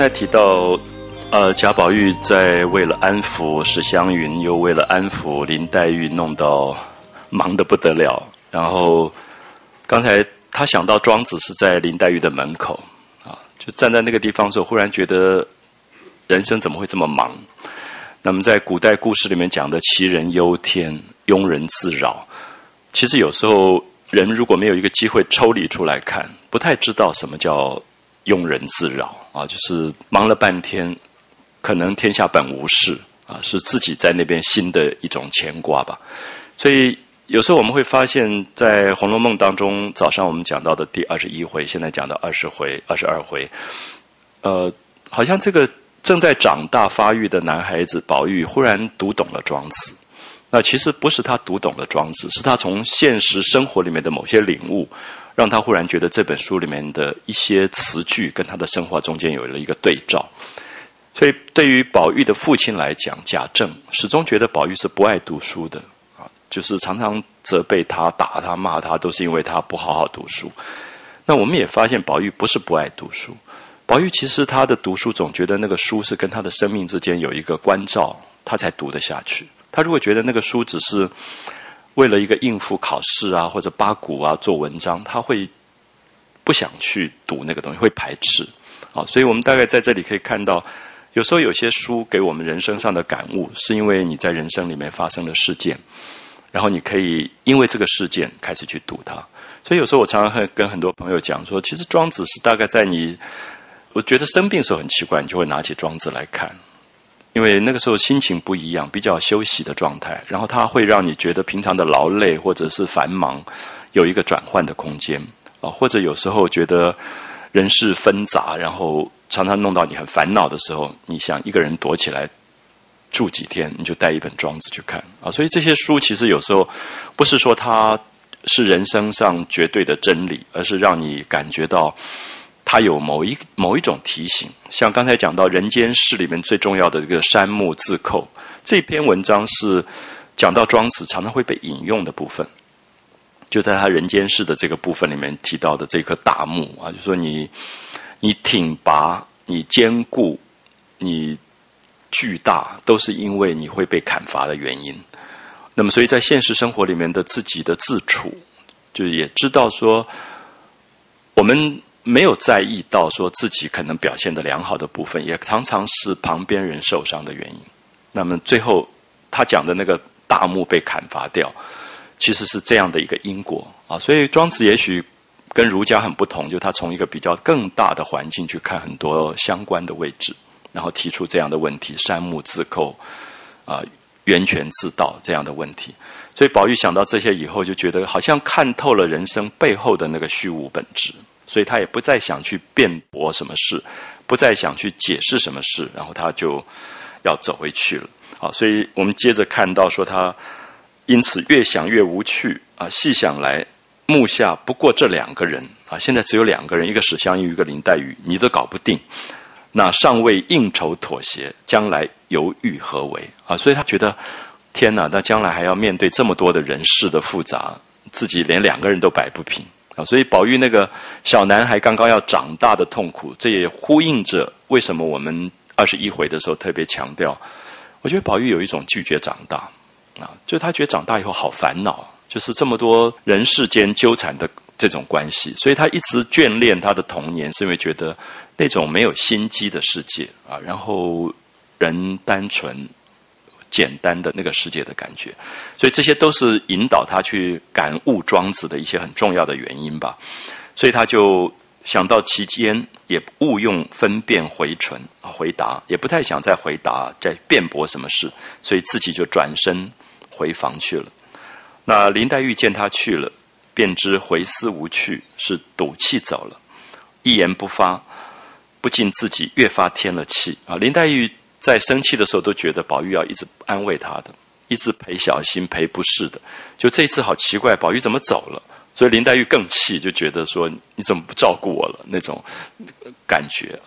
刚才提到，呃，贾宝玉在为了安抚史湘云，又为了安抚林黛玉，弄到忙得不得了。然后刚才他想到庄子是在林黛玉的门口，啊，就站在那个地方的时候，忽然觉得人生怎么会这么忙？那么在古代故事里面讲的“杞人忧天，庸人自扰”，其实有时候人如果没有一个机会抽离出来看，不太知道什么叫庸人自扰啊，就是忙了半天，可能天下本无事啊，是自己在那边新的一种牵挂吧。所以有时候我们会发现，在《红楼梦》当中，早上我们讲到的第二十一回，现在讲到二十回、二十二回，呃，好像这个。正在长大发育的男孩子宝玉忽然读懂了庄子，那其实不是他读懂了庄子，是他从现实生活里面的某些领悟，让他忽然觉得这本书里面的一些词句跟他的生活中间有了一个对照。所以，对于宝玉的父亲来讲，贾政始终觉得宝玉是不爱读书的啊，就是常常责备他、打他、骂他，都是因为他不好好读书。那我们也发现，宝玉不是不爱读书。宝玉其实他的读书总觉得那个书是跟他的生命之间有一个关照，他才读得下去。他如果觉得那个书只是为了一个应付考试啊或者八股啊做文章，他会不想去读那个东西，会排斥。啊，所以我们大概在这里可以看到，有时候有些书给我们人生上的感悟，是因为你在人生里面发生的事件，然后你可以因为这个事件开始去读它。所以有时候我常常会跟很多朋友讲说，其实庄子是大概在你。我觉得生病的时候很奇怪，你就会拿起庄子来看，因为那个时候心情不一样，比较休息的状态，然后它会让你觉得平常的劳累或者是繁忙有一个转换的空间啊，或者有时候觉得人事纷杂，然后常常弄到你很烦恼的时候，你想一个人躲起来住几天，你就带一本庄子去看啊。所以这些书其实有时候不是说它是人生上绝对的真理，而是让你感觉到。它有某一某一种提醒，像刚才讲到《人间世》里面最重要的这个山木自扣这篇文章是讲到庄子常常会被引用的部分，就在他《人间世》的这个部分里面提到的这棵大木啊，就说你你挺拔、你坚固、你巨大，都是因为你会被砍伐的原因。那么，所以在现实生活里面的自己的自处，就也知道说我们。没有在意到说自己可能表现的良好的部分，也常常是旁边人受伤的原因。那么最后他讲的那个大木被砍伐掉，其实是这样的一个因果啊。所以庄子也许跟儒家很不同，就他从一个比较更大的环境去看很多相关的位置，然后提出这样的问题：山木自扣啊，源泉自盗这样的问题。所以宝玉想到这些以后，就觉得好像看透了人生背后的那个虚无本质。所以他也不再想去辩驳什么事，不再想去解释什么事，然后他就要走回去了。好，所以我们接着看到说他因此越想越无趣啊，细想来，目下不过这两个人啊，现在只有两个人，一个史湘云，一个林黛玉，你都搞不定，那尚未应酬妥协，将来犹豫何为啊？所以他觉得天哪，那将来还要面对这么多的人事的复杂，自己连两个人都摆不平。所以，宝玉那个小男孩刚刚要长大的痛苦，这也呼应着为什么我们二十一回的时候特别强调。我觉得宝玉有一种拒绝长大啊，就他觉得长大以后好烦恼，就是这么多人世间纠缠的这种关系，所以他一直眷恋他的童年，是因为觉得那种没有心机的世界啊，然后人单纯。简单的那个世界的感觉，所以这些都是引导他去感悟庄子的一些很重要的原因吧。所以他就想到其间也勿用分辨回唇回答，也不太想再回答再辩驳什么事，所以自己就转身回房去了。那林黛玉见他去了，便知回思无趣，是赌气走了，一言不发，不禁自己越发添了气啊。林黛玉。在生气的时候，都觉得宝玉要一直安慰他的，一直陪小心陪不是的。就这一次好奇怪，宝玉怎么走了？所以林黛玉更气，就觉得说你怎么不照顾我了？那种感觉。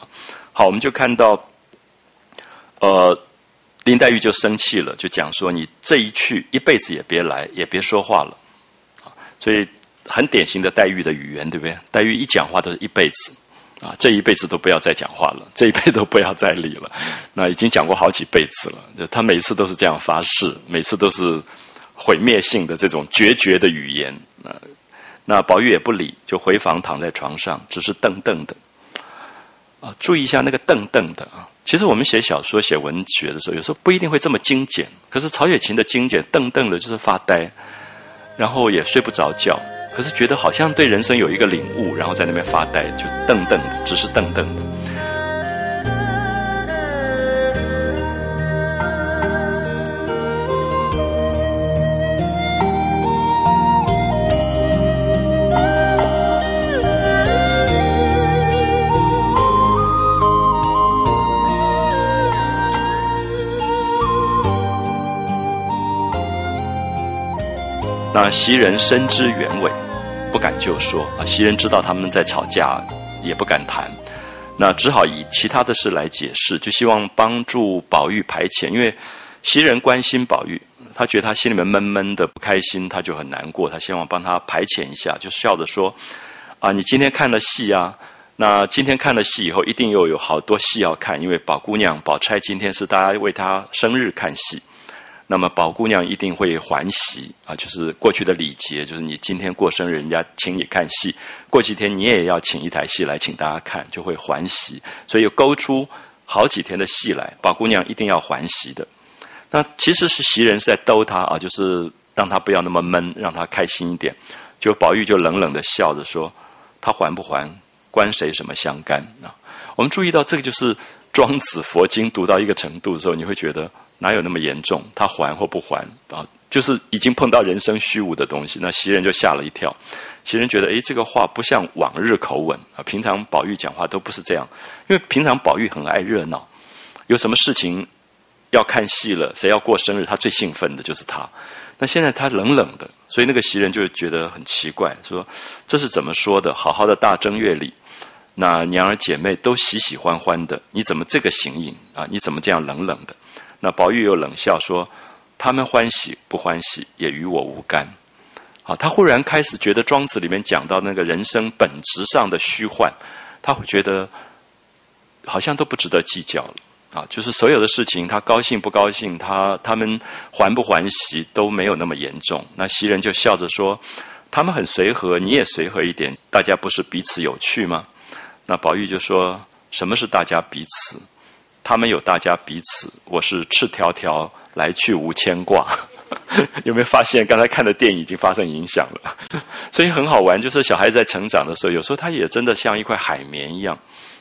好，我们就看到，呃，林黛玉就生气了，就讲说你这一去，一辈子也别来，也别说话了。所以很典型的黛玉的语言，对不对？黛玉一讲话都是一辈子。啊，这一辈子都不要再讲话了，这一辈子都不要再理了。那已经讲过好几辈子了，他每次都是这样发誓，每次都是毁灭性的这种决绝的语言。那那宝玉也不理，就回房躺在床上，只是瞪瞪的。啊，注意一下那个瞪瞪的啊。其实我们写小说、写文学的时候，有时候不一定会这么精简。可是曹雪芹的精简，瞪瞪的，就是发呆，然后也睡不着觉。可是觉得好像对人生有一个领悟，然后在那边发呆，就瞪瞪的，只是瞪瞪的。那袭人深知原委。不敢就说啊，袭人知道他们在吵架，也不敢谈，那只好以其他的事来解释，就希望帮助宝玉排遣。因为袭人关心宝玉，他觉得他心里面闷闷的不开心，他就很难过，他希望帮他排遣一下，就笑着说：“啊，你今天看了戏啊？那今天看了戏以后，一定又有好多戏要看，因为宝姑娘、宝钗今天是大家为她生日看戏。”那么宝姑娘一定会还席啊，就是过去的礼节，就是你今天过生日，人家请你看戏，过几天你也要请一台戏来请大家看，就会还席，所以勾出好几天的戏来，宝姑娘一定要还席的。那其实是袭人是在逗她啊，就是让她不要那么闷，让她开心一点。就宝玉就冷冷的笑着说：“他还不还，关谁什么相干啊？”我们注意到这个就是庄子佛经读到一个程度的时候，你会觉得。哪有那么严重？他还或不还啊？就是已经碰到人生虚无的东西。那袭人就吓了一跳。袭人觉得，诶，这个话不像往日口吻啊。平常宝玉讲话都不是这样，因为平常宝玉很爱热闹，有什么事情要看戏了，谁要过生日，他最兴奋的就是他。那现在他冷冷的，所以那个袭人就觉得很奇怪，说这是怎么说的？好好的大正月里，那娘儿姐妹都喜喜欢欢的，你怎么这个形影啊？你怎么这样冷冷的？那宝玉又冷笑说：“他们欢喜不欢喜，也与我无干。”好，他忽然开始觉得庄子里面讲到那个人生本质上的虚幻，他会觉得好像都不值得计较了啊！就是所有的事情，他高兴不高兴，他他们还不还喜都没有那么严重。那袭人就笑着说：“他们很随和，你也随和一点，大家不是彼此有趣吗？”那宝玉就说：“什么是大家彼此？”他们有大家彼此，我是赤条条来去无牵挂。有没有发现刚才看的电影已经发生影响了？所以很好玩，就是小孩子在成长的时候，有时候他也真的像一块海绵一样，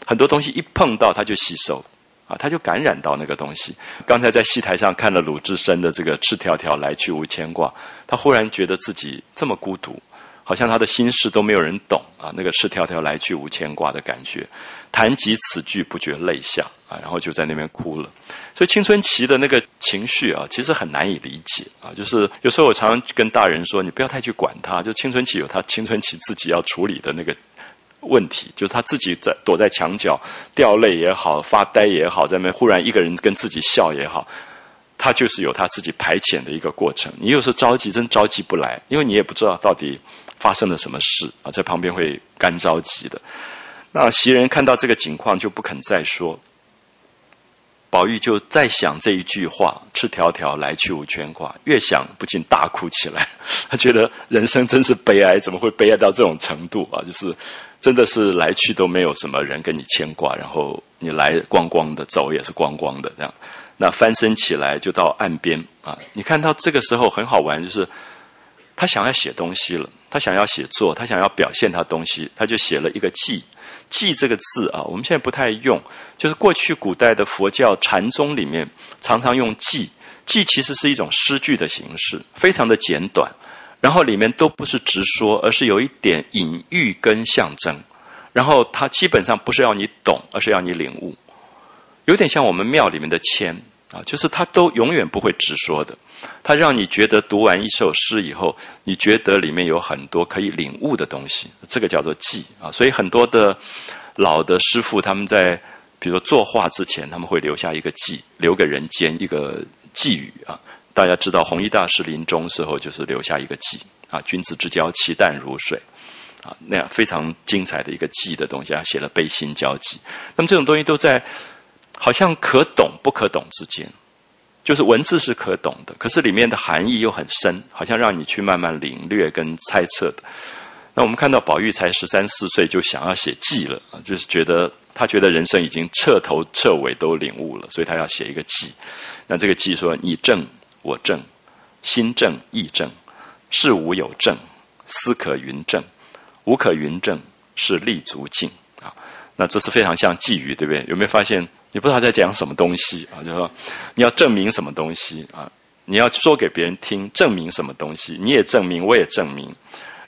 很多东西一碰到他就吸收啊，他就感染到那个东西。刚才在戏台上看了鲁智深的这个赤条条来去无牵挂，他忽然觉得自己这么孤独。好像他的心事都没有人懂啊，那个赤条条来去无牵挂的感觉，谈及此句不觉泪下啊，然后就在那边哭了。所以青春期的那个情绪啊，其实很难以理解啊。就是有时候我常常跟大人说，你不要太去管他，就青春期有他青春期自己要处理的那个问题，就是他自己在躲在墙角掉泪也好，发呆也好，在那忽然一个人跟自己笑也好，他就是有他自己排遣的一个过程。你有时候着急，真着急不来，因为你也不知道到底。发生了什么事啊？在旁边会干着急的。那袭人看到这个情况就不肯再说。宝玉就再想这一句话：“赤条条来去无牵挂。”越想不禁大哭起来。他觉得人生真是悲哀，怎么会悲哀到这种程度啊？就是真的是来去都没有什么人跟你牵挂，然后你来光光的，走也是光光的这样。那翻身起来就到岸边啊！你看到这个时候很好玩，就是他想要写东西了。他想要写作，他想要表现他东西，他就写了一个“记”。记这个字啊，我们现在不太用，就是过去古代的佛教禅宗里面常常用“记”。记其实是一种诗句的形式，非常的简短，然后里面都不是直说，而是有一点隐喻跟象征。然后它基本上不是要你懂，而是要你领悟，有点像我们庙里面的签啊，就是它都永远不会直说的。它让你觉得读完一首诗以后，你觉得里面有很多可以领悟的东西，这个叫做记啊。所以很多的老的师傅他们在比如说作画之前，他们会留下一个记，留给人间一个寄语啊。大家知道弘一大师临终时候就是留下一个记啊：君子之交，其淡如水啊，那样非常精彩的一个记的东西，他写了《悲心交集》。那么这种东西都在好像可懂不可懂之间，就是文字是可懂的，可是里面的含义又很深，好像让你去慢慢领略跟猜测的。那我们看到宝玉才十三四岁就想要写记了，就是觉得他觉得人生已经彻头彻尾都领悟了，所以他要写一个记。那这个记说：你正我正，心正意正，事无有正，思可云正，无可云正，是立足境啊。那这是非常像寄语，对不对？有没有发现你不知道在讲什么东西啊？就说你要证明什么东西啊？你要说给别人听，证明什么东西？你也证明，我也证明。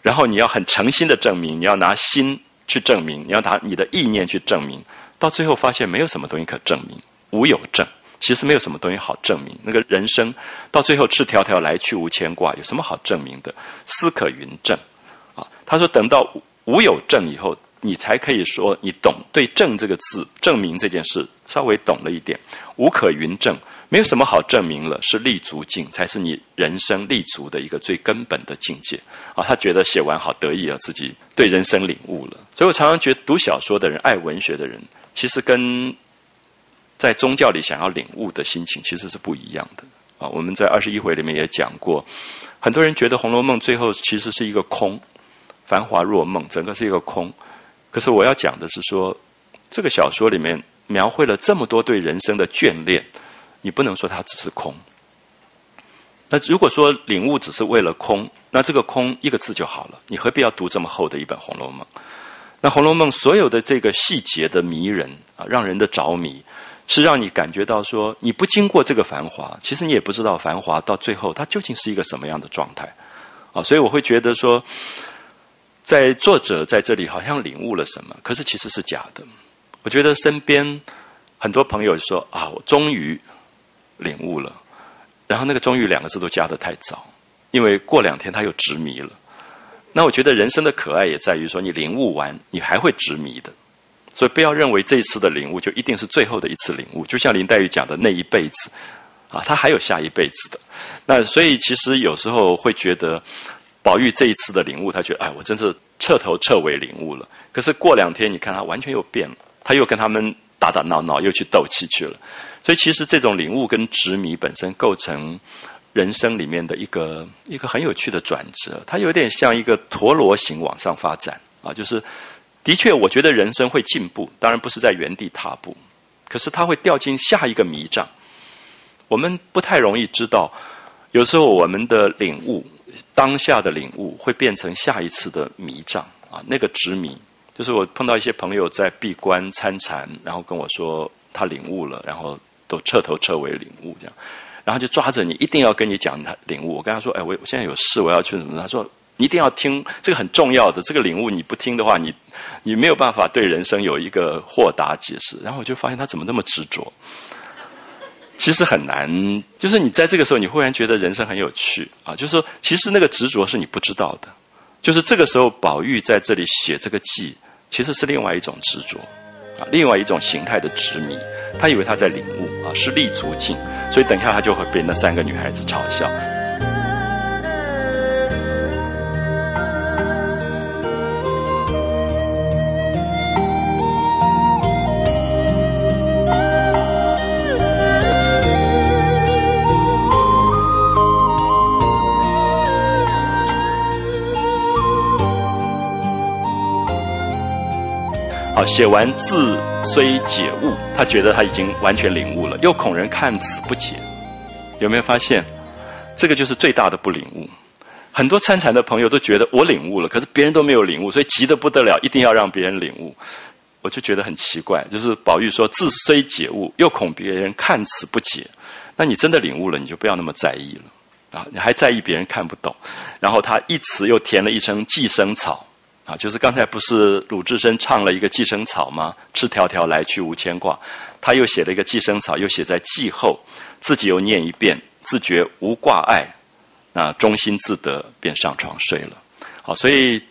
然后你要很诚心的证明，你要拿心去证明，你要拿你的意念去证明，到最后发现没有什么东西可证明，无有证，其实没有什么东西好证明。那个人生到最后赤条条来去无牵挂，有什么好证明的？思可云证，啊，他说等到无有证以后，你才可以说你懂对证这个字证明这件事稍微懂了一点，无可云证。没有什么好证明了，是立足境才是你人生立足的一个最根本的境界啊！他觉得写完好得意啊，自己对人生领悟了。所以我常常觉得，读小说的人、爱文学的人，其实跟在宗教里想要领悟的心情其实是不一样的啊！我们在二十一回里面也讲过，很多人觉得《红楼梦》最后其实是一个空，繁华若梦，整个是一个空。可是我要讲的是说，这个小说里面描绘了这么多对人生的眷恋。你不能说它只是空。那如果说领悟只是为了空，那这个空一个字就好了。你何必要读这么厚的一本《红楼梦》？那《红楼梦》所有的这个细节的迷人啊，让人的着迷，是让你感觉到说，你不经过这个繁华，其实你也不知道繁华到最后它究竟是一个什么样的状态啊。所以我会觉得说，在作者在这里好像领悟了什么，可是其实是假的。我觉得身边很多朋友说啊，我终于。领悟了，然后那个“终于”两个字都加的太早，因为过两天他又执迷了。那我觉得人生的可爱也在于说，你领悟完，你还会执迷的。所以不要认为这一次的领悟就一定是最后的一次领悟。就像林黛玉讲的那一辈子啊，他还有下一辈子的。那所以其实有时候会觉得，宝玉这一次的领悟，他觉得哎，我真是彻头彻尾领悟了。可是过两天，你看他完全又变了，他又跟他们打打闹闹，又去斗气去了。所以，其实这种领悟跟执迷本身构成人生里面的一个一个很有趣的转折。它有点像一个陀螺形往上发展啊，就是的确，我觉得人生会进步，当然不是在原地踏步，可是它会掉进下一个迷障。我们不太容易知道，有时候我们的领悟，当下的领悟会变成下一次的迷障啊。那个执迷，就是我碰到一些朋友在闭关参禅，然后跟我说他领悟了，然后。都彻头彻尾领悟这样，然后就抓着你，一定要跟你讲他领悟。我跟他说：“哎，我我现在有事，我要去什么？”他说：“你一定要听，这个很重要的。这个领悟你不听的话，你你没有办法对人生有一个豁达解释。”然后我就发现他怎么那么执着。其实很难，就是你在这个时候，你忽然觉得人生很有趣啊！就是说，其实那个执着是你不知道的。就是这个时候，宝玉在这里写这个记，其实是另外一种执着啊，另外一种形态的执迷。他以为他在领悟啊，是立足境，所以等一下他就会被那三个女孩子嘲笑。写完字。虽解悟，他觉得他已经完全领悟了。又恐人看此不解，有没有发现？这个就是最大的不领悟。很多参禅的朋友都觉得我领悟了，可是别人都没有领悟，所以急得不得了，一定要让别人领悟。我就觉得很奇怪，就是宝玉说字虽解悟，又恐别人看此不解。那你真的领悟了，你就不要那么在意了啊！你还在意别人看不懂？然后他一词又填了一声寄生草。啊，就是刚才不是鲁智深唱了一个寄生草吗？赤条条来去无牵挂，他又写了一个寄生草，又写在记后，自己又念一遍，自觉无挂碍，那，中心自得，便上床睡了。好，所以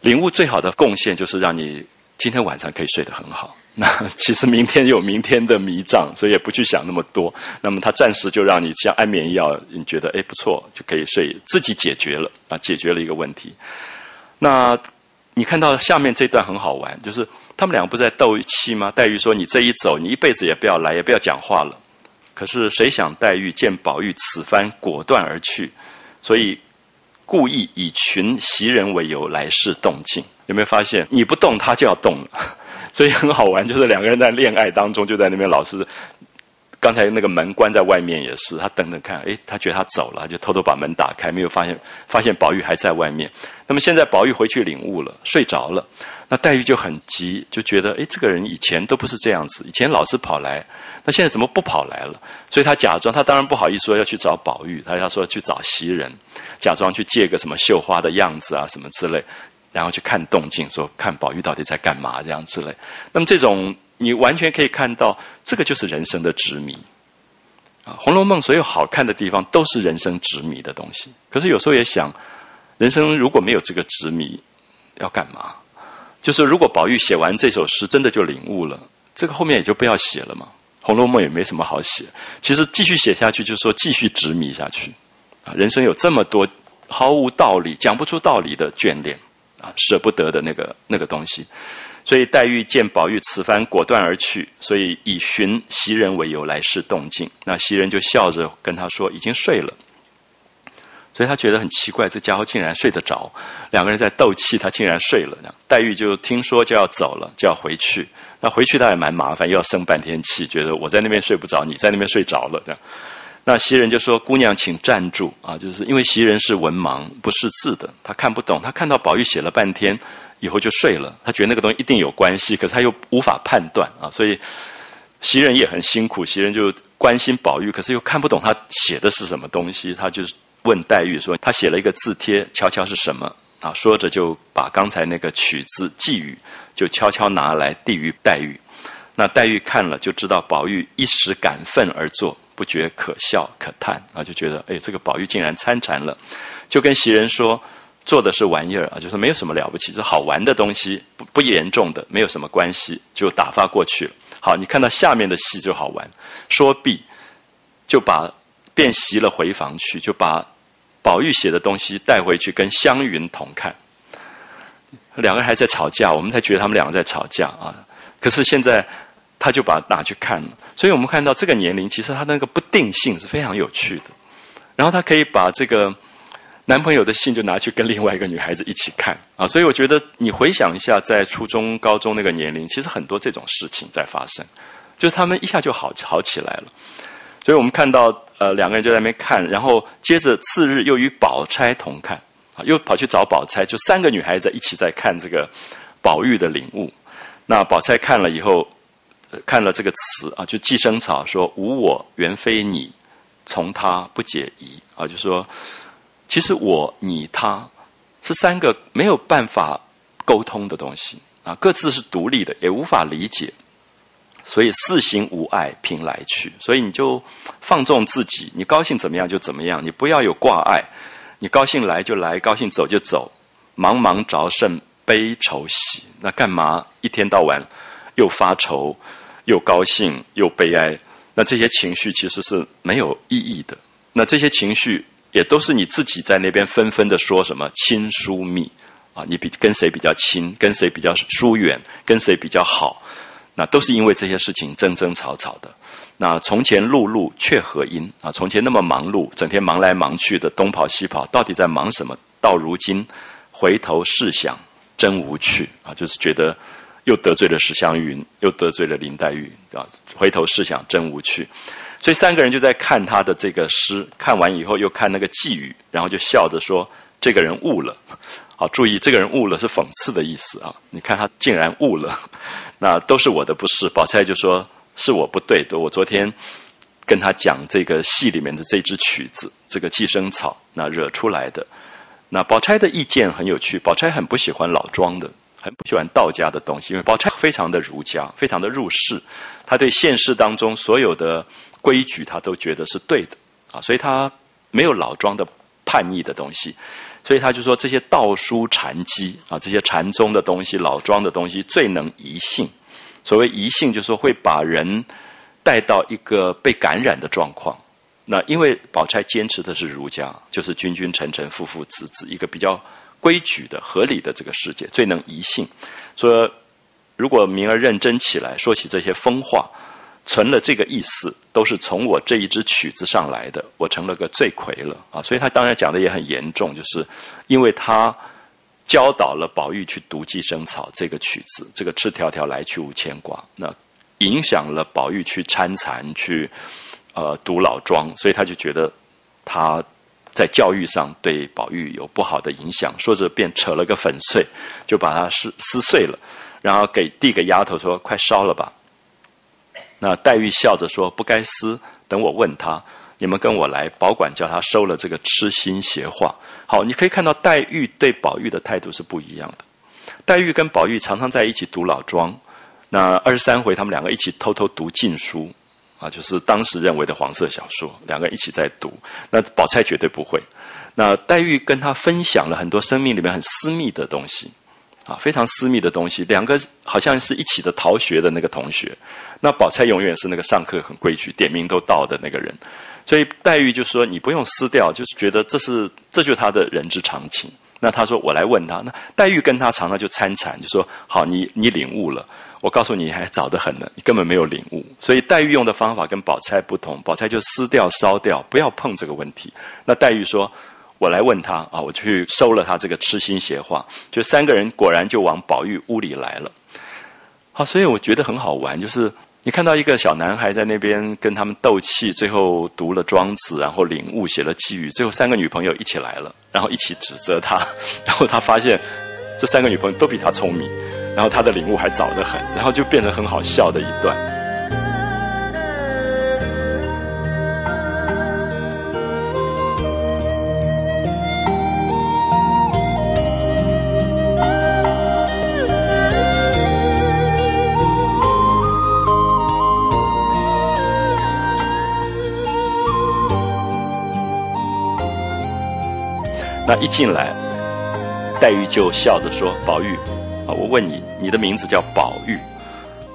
领悟最好的贡献就是让你今天晚上可以睡得很好。那其实明天有明天的迷障，所以也不去想那么多。那么他暂时就让你像安眠药，你觉得哎不错，就可以睡，自己解决了啊，解决了一个问题。那你看到下面这段很好玩，就是他们两个不在斗气吗？黛玉说：“你这一走，你一辈子也不要来，也不要讲话了。”可是谁想黛玉见宝玉此番果断而去，所以故意以群袭人为由来示动静。有没有发现？你不动，他就要动了。所以很好玩，就是两个人在恋爱当中，就在那边老是。刚才那个门关在外面也是，他等等看，诶，他觉得他走了，就偷偷把门打开，没有发现，发现宝玉还在外面。那么现在宝玉回去领悟了，睡着了，那黛玉就很急，就觉得，诶，这个人以前都不是这样子，以前老是跑来，那现在怎么不跑来了？所以他假装，他当然不好意思说要去找宝玉，他要说去找袭人，假装去借个什么绣花的样子啊，什么之类，然后去看动静，说看宝玉到底在干嘛这样之类。那么这种。你完全可以看到，这个就是人生的执迷啊！《红楼梦》所有好看的地方都是人生执迷的东西。可是有时候也想，人生如果没有这个执迷，要干嘛？就是如果宝玉写完这首诗，真的就领悟了，这个后面也就不要写了嘛，《红楼梦》也没什么好写。其实继续写下去，就是说继续执迷下去啊！人生有这么多毫无道理、讲不出道理的眷恋啊，舍不得的那个那个东西。所以黛玉见宝玉此番果断而去，所以以寻袭人为由来试动静。那袭人就笑着跟他说：“已经睡了。”所以他觉得很奇怪，这家伙竟然睡得着。两个人在斗气，他竟然睡了。黛玉就听说就要走了，就要回去。那回去倒也蛮麻烦，又要生半天气，觉得我在那边睡不着，你在那边睡着了。这样，那袭人就说：“姑娘，请站住啊！”就是因为袭人是文盲，不识字的，他看不懂。他看到宝玉写了半天。以后就睡了，他觉得那个东西一定有关系，可是他又无法判断啊，所以袭人也很辛苦。袭人就关心宝玉，可是又看不懂他写的是什么东西，他就问黛玉说：“他写了一个字帖，瞧瞧是什么？”啊，说着就把刚才那个曲子寄语就悄悄拿来递于黛玉。那黛玉看了就知道宝玉一时感愤而作，不觉可笑可叹啊，就觉得哎，这个宝玉竟然参禅了，就跟袭人说。做的是玩意儿啊，就是没有什么了不起，是好玩的东西，不不严重的，没有什么关系，就打发过去了。好，你看到下面的戏就好玩。说毕，就把便袭了回房去，就把宝玉写的东西带回去跟湘云同看。两个人还在吵架，我们才觉得他们两个在吵架啊。可是现在他就把拿去看了，所以我们看到这个年龄，其实他那个不定性是非常有趣的。然后他可以把这个。男朋友的信就拿去跟另外一个女孩子一起看啊，所以我觉得你回想一下，在初中、高中那个年龄，其实很多这种事情在发生，就是他们一下就好好起来了。所以我们看到，呃，两个人就在那边看，然后接着次日又与宝钗同看啊，又跑去找宝钗，就三个女孩子一起在看这个宝玉的领悟。那宝钗看了以后，看了这个词啊，就寄生草说：“无我原非你，从他不解疑啊，就说。其实我、你、他是三个没有办法沟通的东西啊，各自是独立的，也无法理解，所以四行无碍，凭来去。所以你就放纵自己，你高兴怎么样就怎么样，你不要有挂碍。你高兴来就来，高兴走就走，茫茫着甚悲愁喜？那干嘛一天到晚又发愁，又高兴，又悲哀？那这些情绪其实是没有意义的。那这些情绪。也都是你自己在那边纷纷的说什么亲疏密啊，你比跟谁比较亲，跟谁比较疏远，跟谁比较好，那都是因为这些事情争争吵吵的。那从前碌碌却何因啊？从前那么忙碌，整天忙来忙去的，东跑西跑，到底在忙什么？到如今回头试想，真无趣啊！就是觉得又得罪了史湘云，又得罪了林黛玉啊！回头试想，真无趣。所以三个人就在看他的这个诗，看完以后又看那个寄语，然后就笑着说：“这个人悟了。”好，注意，这个人悟了是讽刺的意思啊！你看他竟然悟了，那都是我的不是。宝钗就说：“是我不对的，我昨天跟他讲这个戏里面的这支曲子，这个寄生草，那惹出来的。”那宝钗的意见很有趣，宝钗很不喜欢老庄的，很不喜欢道家的东西，因为宝钗非常的儒家，非常的入世，他对现实当中所有的。规矩他都觉得是对的啊，所以他没有老庄的叛逆的东西，所以他就说这些道书禅机啊，这些禅宗的东西、老庄的东西最能移性。所谓移性，就是说会把人带到一个被感染的状况。那因为宝钗坚持的是儒家，就是君君臣臣、父父子子，一个比较规矩的、合理的这个世界，最能移性。说如果明儿认真起来，说起这些疯话，存了这个意思，都是从我这一支曲子上来的，我成了个罪魁了啊！所以他当然讲的也很严重，就是因为他教导了宝玉去读《寄生草》这个曲子，这个赤条条来去无牵挂，那影响了宝玉去参禅去呃读老庄，所以他就觉得他。在教育上对宝玉有不好的影响，说着便扯了个粉碎，就把它撕撕碎了，然后给递给丫头说：“快烧了吧。”那黛玉笑着说：“不该撕，等我问他，你们跟我来，保管叫他收了这个痴心邪话。”好，你可以看到黛玉对宝玉的态度是不一样的。黛玉跟宝玉常常在一起读老庄，那二十三回他们两个一起偷偷读禁书。啊，就是当时认为的黄色小说，两个人一起在读。那宝钗绝对不会。那黛玉跟他分享了很多生命里面很私密的东西，啊，非常私密的东西。两个好像是一起的逃学的那个同学。那宝钗永远是那个上课很规矩、点名都到的那个人。所以黛玉就说：“你不用撕掉，就是觉得这是这就是他的人之常情。”那他说：“我来问他。”那黛玉跟他常常就参禅，就说：“好，你你领悟了。”我告诉你，还早得很呢，你根本没有领悟。所以黛玉用的方法跟宝钗不同，宝钗就撕掉、烧掉，不要碰这个问题。那黛玉说：“我来问他啊，我去收了他这个痴心邪话。”就三个人果然就往宝玉屋里来了。好，所以我觉得很好玩，就是你看到一个小男孩在那边跟他们斗气，最后读了庄子，然后领悟写了寄语，最后三个女朋友一起来了，然后一起指责他，然后他发现这三个女朋友都比他聪明。然后他的领悟还早得很，然后就变成很好笑的一段。那一进来，黛玉就笑着说：“宝玉。”啊我问你，你的名字叫宝玉，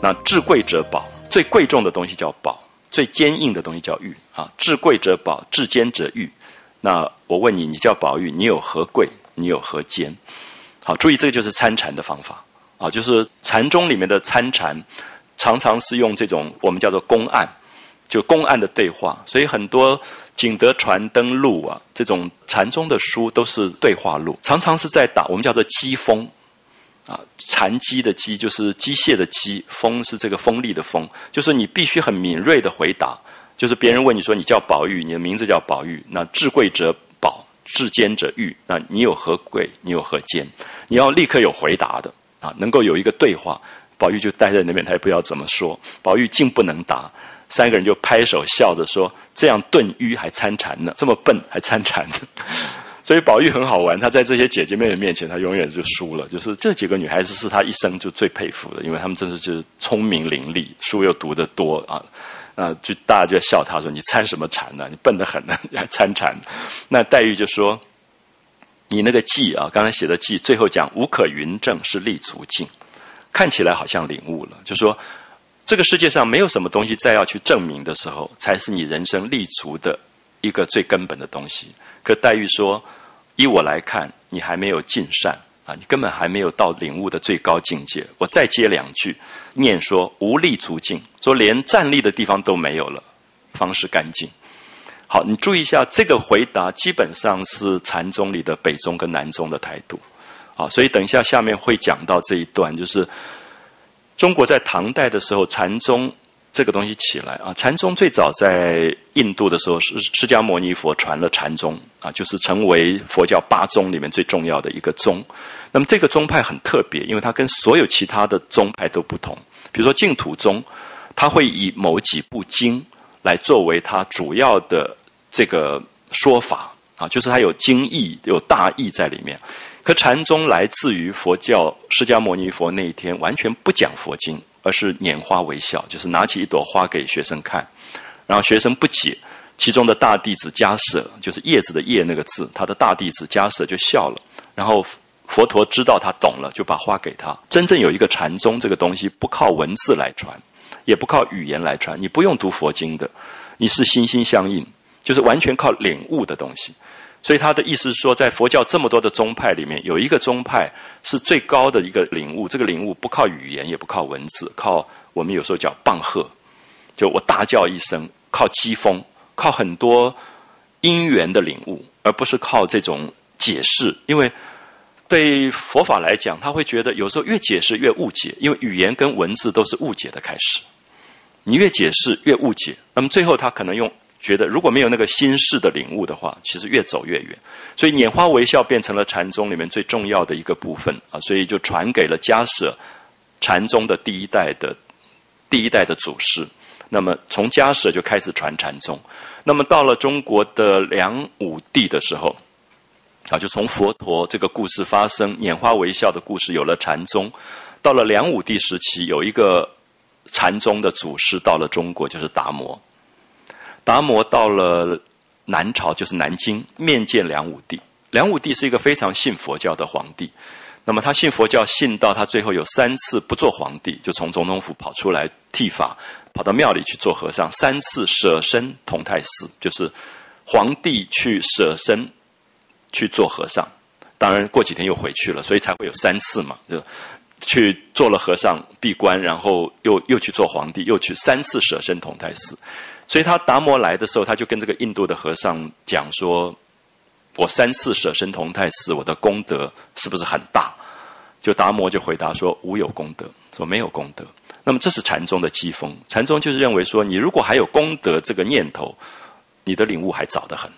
那至贵者宝，最贵重的东西叫宝，最坚硬的东西叫玉啊。至贵者宝，至坚者玉。那我问你，你叫宝玉，你有何贵？你有何坚？好，注意这个就是参禅的方法啊，就是禅宗里面的参禅，常常是用这种我们叫做公案，就公案的对话。所以很多景德传灯录啊，这种禅宗的书都是对话录，常常是在打我们叫做机锋。啊，禅机的机就是机械的机，锋是这个锋利的锋，就是你必须很敏锐的回答。就是别人问你说你叫宝玉，你的名字叫宝玉，那至贵者宝，至坚者玉，那你有何贵？你有何坚？你要立刻有回答的啊，能够有一个对话。宝玉就待在那边，他也不知道怎么说。宝玉竟不能答，三个人就拍手笑着说：“这样炖鱼还参禅呢？这么笨还参禅呢？” 所以宝玉很好玩，他在这些姐姐妹妹面前，他永远就输了。就是这几个女孩子是他一生就最佩服的，因为她们真的就是聪明伶俐，书又读得多啊。啊，就大家就笑他说：“你参什么禅呢？你笨得很呢，你还参禅？” 那黛玉就说：“你那个记啊，刚才写的记，最后讲无可云证是立足境，看起来好像领悟了。就说这个世界上没有什么东西再要去证明的时候，才是你人生立足的一个最根本的东西。”可黛玉说：“依我来看，你还没有尽善啊，你根本还没有到领悟的最高境界。我再接两句，念说无立足境，说连站立的地方都没有了，方是干净。好，你注意一下这个回答，基本上是禅宗里的北宗跟南宗的态度。好，所以等一下下面会讲到这一段，就是中国在唐代的时候，禅宗。”这个东西起来啊，禅宗最早在印度的时候，释释迦牟尼佛传了禅宗啊，就是成为佛教八宗里面最重要的一个宗。那么这个宗派很特别，因为它跟所有其他的宗派都不同。比如说净土宗，它会以某几部经来作为它主要的这个说法啊，就是它有经义、有大义在里面。可禅宗来自于佛教释迦牟尼佛那一天，完全不讲佛经。而是拈花微笑，就是拿起一朵花给学生看，然后学生不解，其中的大弟子迦舍，就是叶子的叶那个字，他的大弟子迦舍就笑了，然后佛陀知道他懂了，就把花给他。真正有一个禅宗这个东西，不靠文字来传，也不靠语言来传，你不用读佛经的，你是心心相印，就是完全靠领悟的东西。所以他的意思是说，在佛教这么多的宗派里面，有一个宗派是最高的一个领悟。这个领悟不靠语言，也不靠文字，靠我们有时候叫棒喝，就我大叫一声，靠机锋，靠很多因缘的领悟，而不是靠这种解释。因为对佛法来讲，他会觉得有时候越解释越误解，因为语言跟文字都是误解的开始。你越解释越误解，那么最后他可能用。觉得如果没有那个心事的领悟的话，其实越走越远。所以拈花微笑变成了禅宗里面最重要的一个部分啊，所以就传给了迦舍禅宗的第一代的第一代的祖师。那么从迦舍就开始传禅宗。那么到了中国的梁武帝的时候，啊，就从佛陀这个故事发生，拈花微笑的故事有了禅宗。到了梁武帝时期，有一个禅宗的祖师到了中国，就是达摩。达摩到了南朝，就是南京，面见梁武帝。梁武帝是一个非常信佛教的皇帝。那么他信佛教，信到他最后有三次不做皇帝，就从总统府跑出来剃发，跑到庙里去做和尚。三次舍身同泰寺，就是皇帝去舍身去做和尚。当然过几天又回去了，所以才会有三次嘛，就去做了和尚闭关，然后又又去做皇帝，又去三次舍身同泰寺。所以他达摩来的时候，他就跟这个印度的和尚讲说：“我三次舍身同泰寺，我的功德是不是很大？”就达摩就回答说：“无有功德，说没有功德。”那么这是禅宗的机锋。禅宗就是认为说，你如果还有功德这个念头，你的领悟还早得很。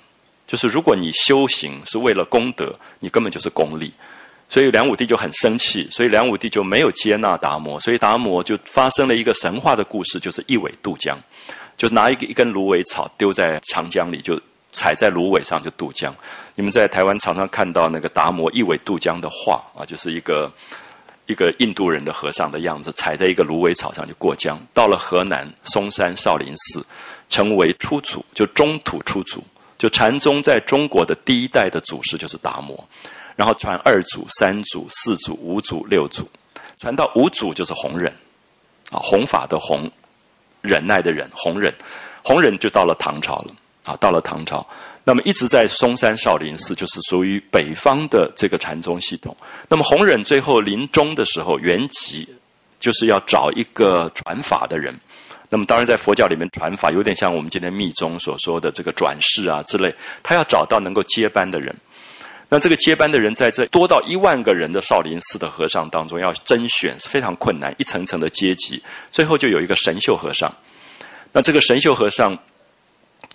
就是如果你修行是为了功德，你根本就是功利。所以梁武帝就很生气，所以梁武帝就没有接纳达摩，所以达摩就发生了一个神话的故事，就是一苇渡江。就拿一个一根芦苇草丢在长江里，就踩在芦苇上就渡江。你们在台湾常常看到那个达摩一苇渡江的画啊，就是一个一个印度人的和尚的样子，踩在一个芦苇草上就过江。到了河南嵩山少林寺，成为初祖，就中土初祖。就禅宗在中国的第一代的祖师就是达摩，然后传二祖、三祖、四祖、五祖、六祖，传到五祖就是弘忍啊，弘法的弘。忍耐的忍，弘忍，弘忍就到了唐朝了啊！到了唐朝，那么一直在嵩山少林寺，就是属于北方的这个禅宗系统。那么弘忍最后临终的时候，圆寂就是要找一个传法的人。那么当然，在佛教里面传法有点像我们今天密宗所说的这个转世啊之类，他要找到能够接班的人。那这个接班的人在这多到一万个人的少林寺的和尚当中要甄选是非常困难，一层层的阶级，最后就有一个神秀和尚。那这个神秀和尚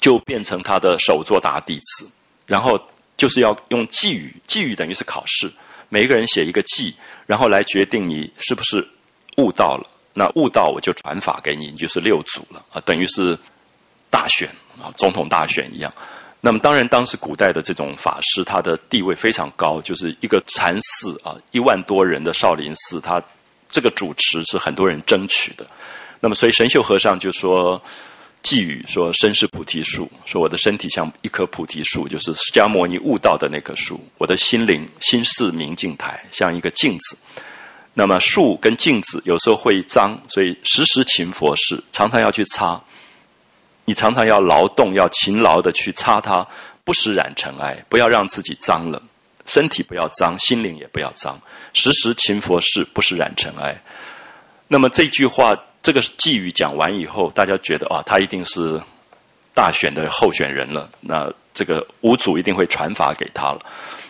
就变成他的首座大弟子，然后就是要用寄语，寄语等于是考试，每个人写一个寄，然后来决定你是不是悟到了。那悟道我就传法给你，你就是六祖了啊，等于是大选啊，总统大选一样。那么当然，当时古代的这种法师，他的地位非常高，就是一个禅寺啊，一万多人的少林寺，他这个主持是很多人争取的。那么，所以神秀和尚就说寄语说：“身是菩提树，说我的身体像一棵菩提树，就是释迦牟尼悟道的那棵树。我的心灵心似明镜台，像一个镜子。那么树跟镜子有时候会脏，所以时时勤佛事，常常要去擦。”你常常要劳动，要勤劳的去擦它，不使染尘埃，不要让自己脏了，身体不要脏，心灵也不要脏，时时勤佛事，不使染尘埃。那么这句话，这个寄语讲完以后，大家觉得啊，他一定是大选的候选人了。那这个五祖一定会传法给他了。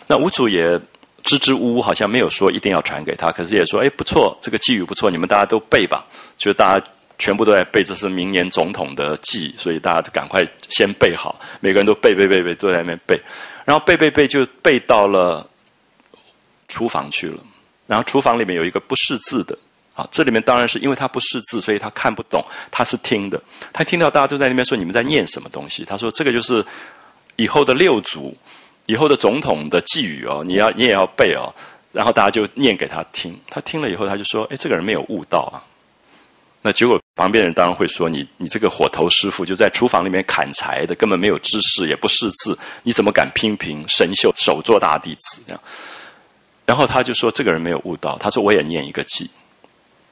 那五祖也支支吾吾，好像没有说一定要传给他，可是也说，哎，不错，这个寄语不错，你们大家都背吧，就大家。全部都在背，这是明年总统的记，所以大家赶快先背好。每个人都背背背背，坐在那边背，然后背背背就背到了厨房去了。然后厨房里面有一个不识字的，啊，这里面当然是因为他不识字，所以他看不懂，他是听的。他听到大家都在那边说你们在念什么东西，他说这个就是以后的六祖、以后的总统的寄语哦，你要你也要背哦。然后大家就念给他听，他听了以后他就说：哎，这个人没有悟道啊。那结果旁边人当然会说你你这个火头师傅就在厨房里面砍柴的，根本没有知识，也不识字，你怎么敢批评神秀首座大弟子？这样，然后他就说这个人没有悟道。他说我也念一个偈，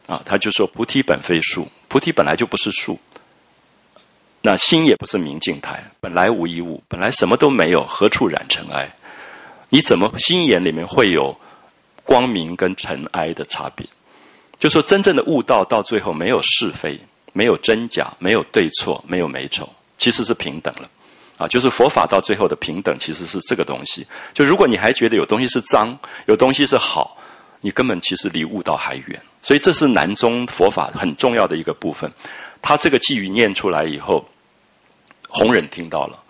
啊，他就说菩提本非树，菩提本来就不是树。那心也不是明镜台，本来无一物，本来什么都没有，何处染尘埃？你怎么心眼里面会有光明跟尘埃的差别？就说真正的悟道到最后没有是非，没有真假，没有对错，没有美丑，其实是平等了。啊，就是佛法到最后的平等，其实是这个东西。就如果你还觉得有东西是脏，有东西是好，你根本其实离悟道还远。所以这是南宗佛法很重要的一个部分。他这个寄语念出来以后，弘忍听到了。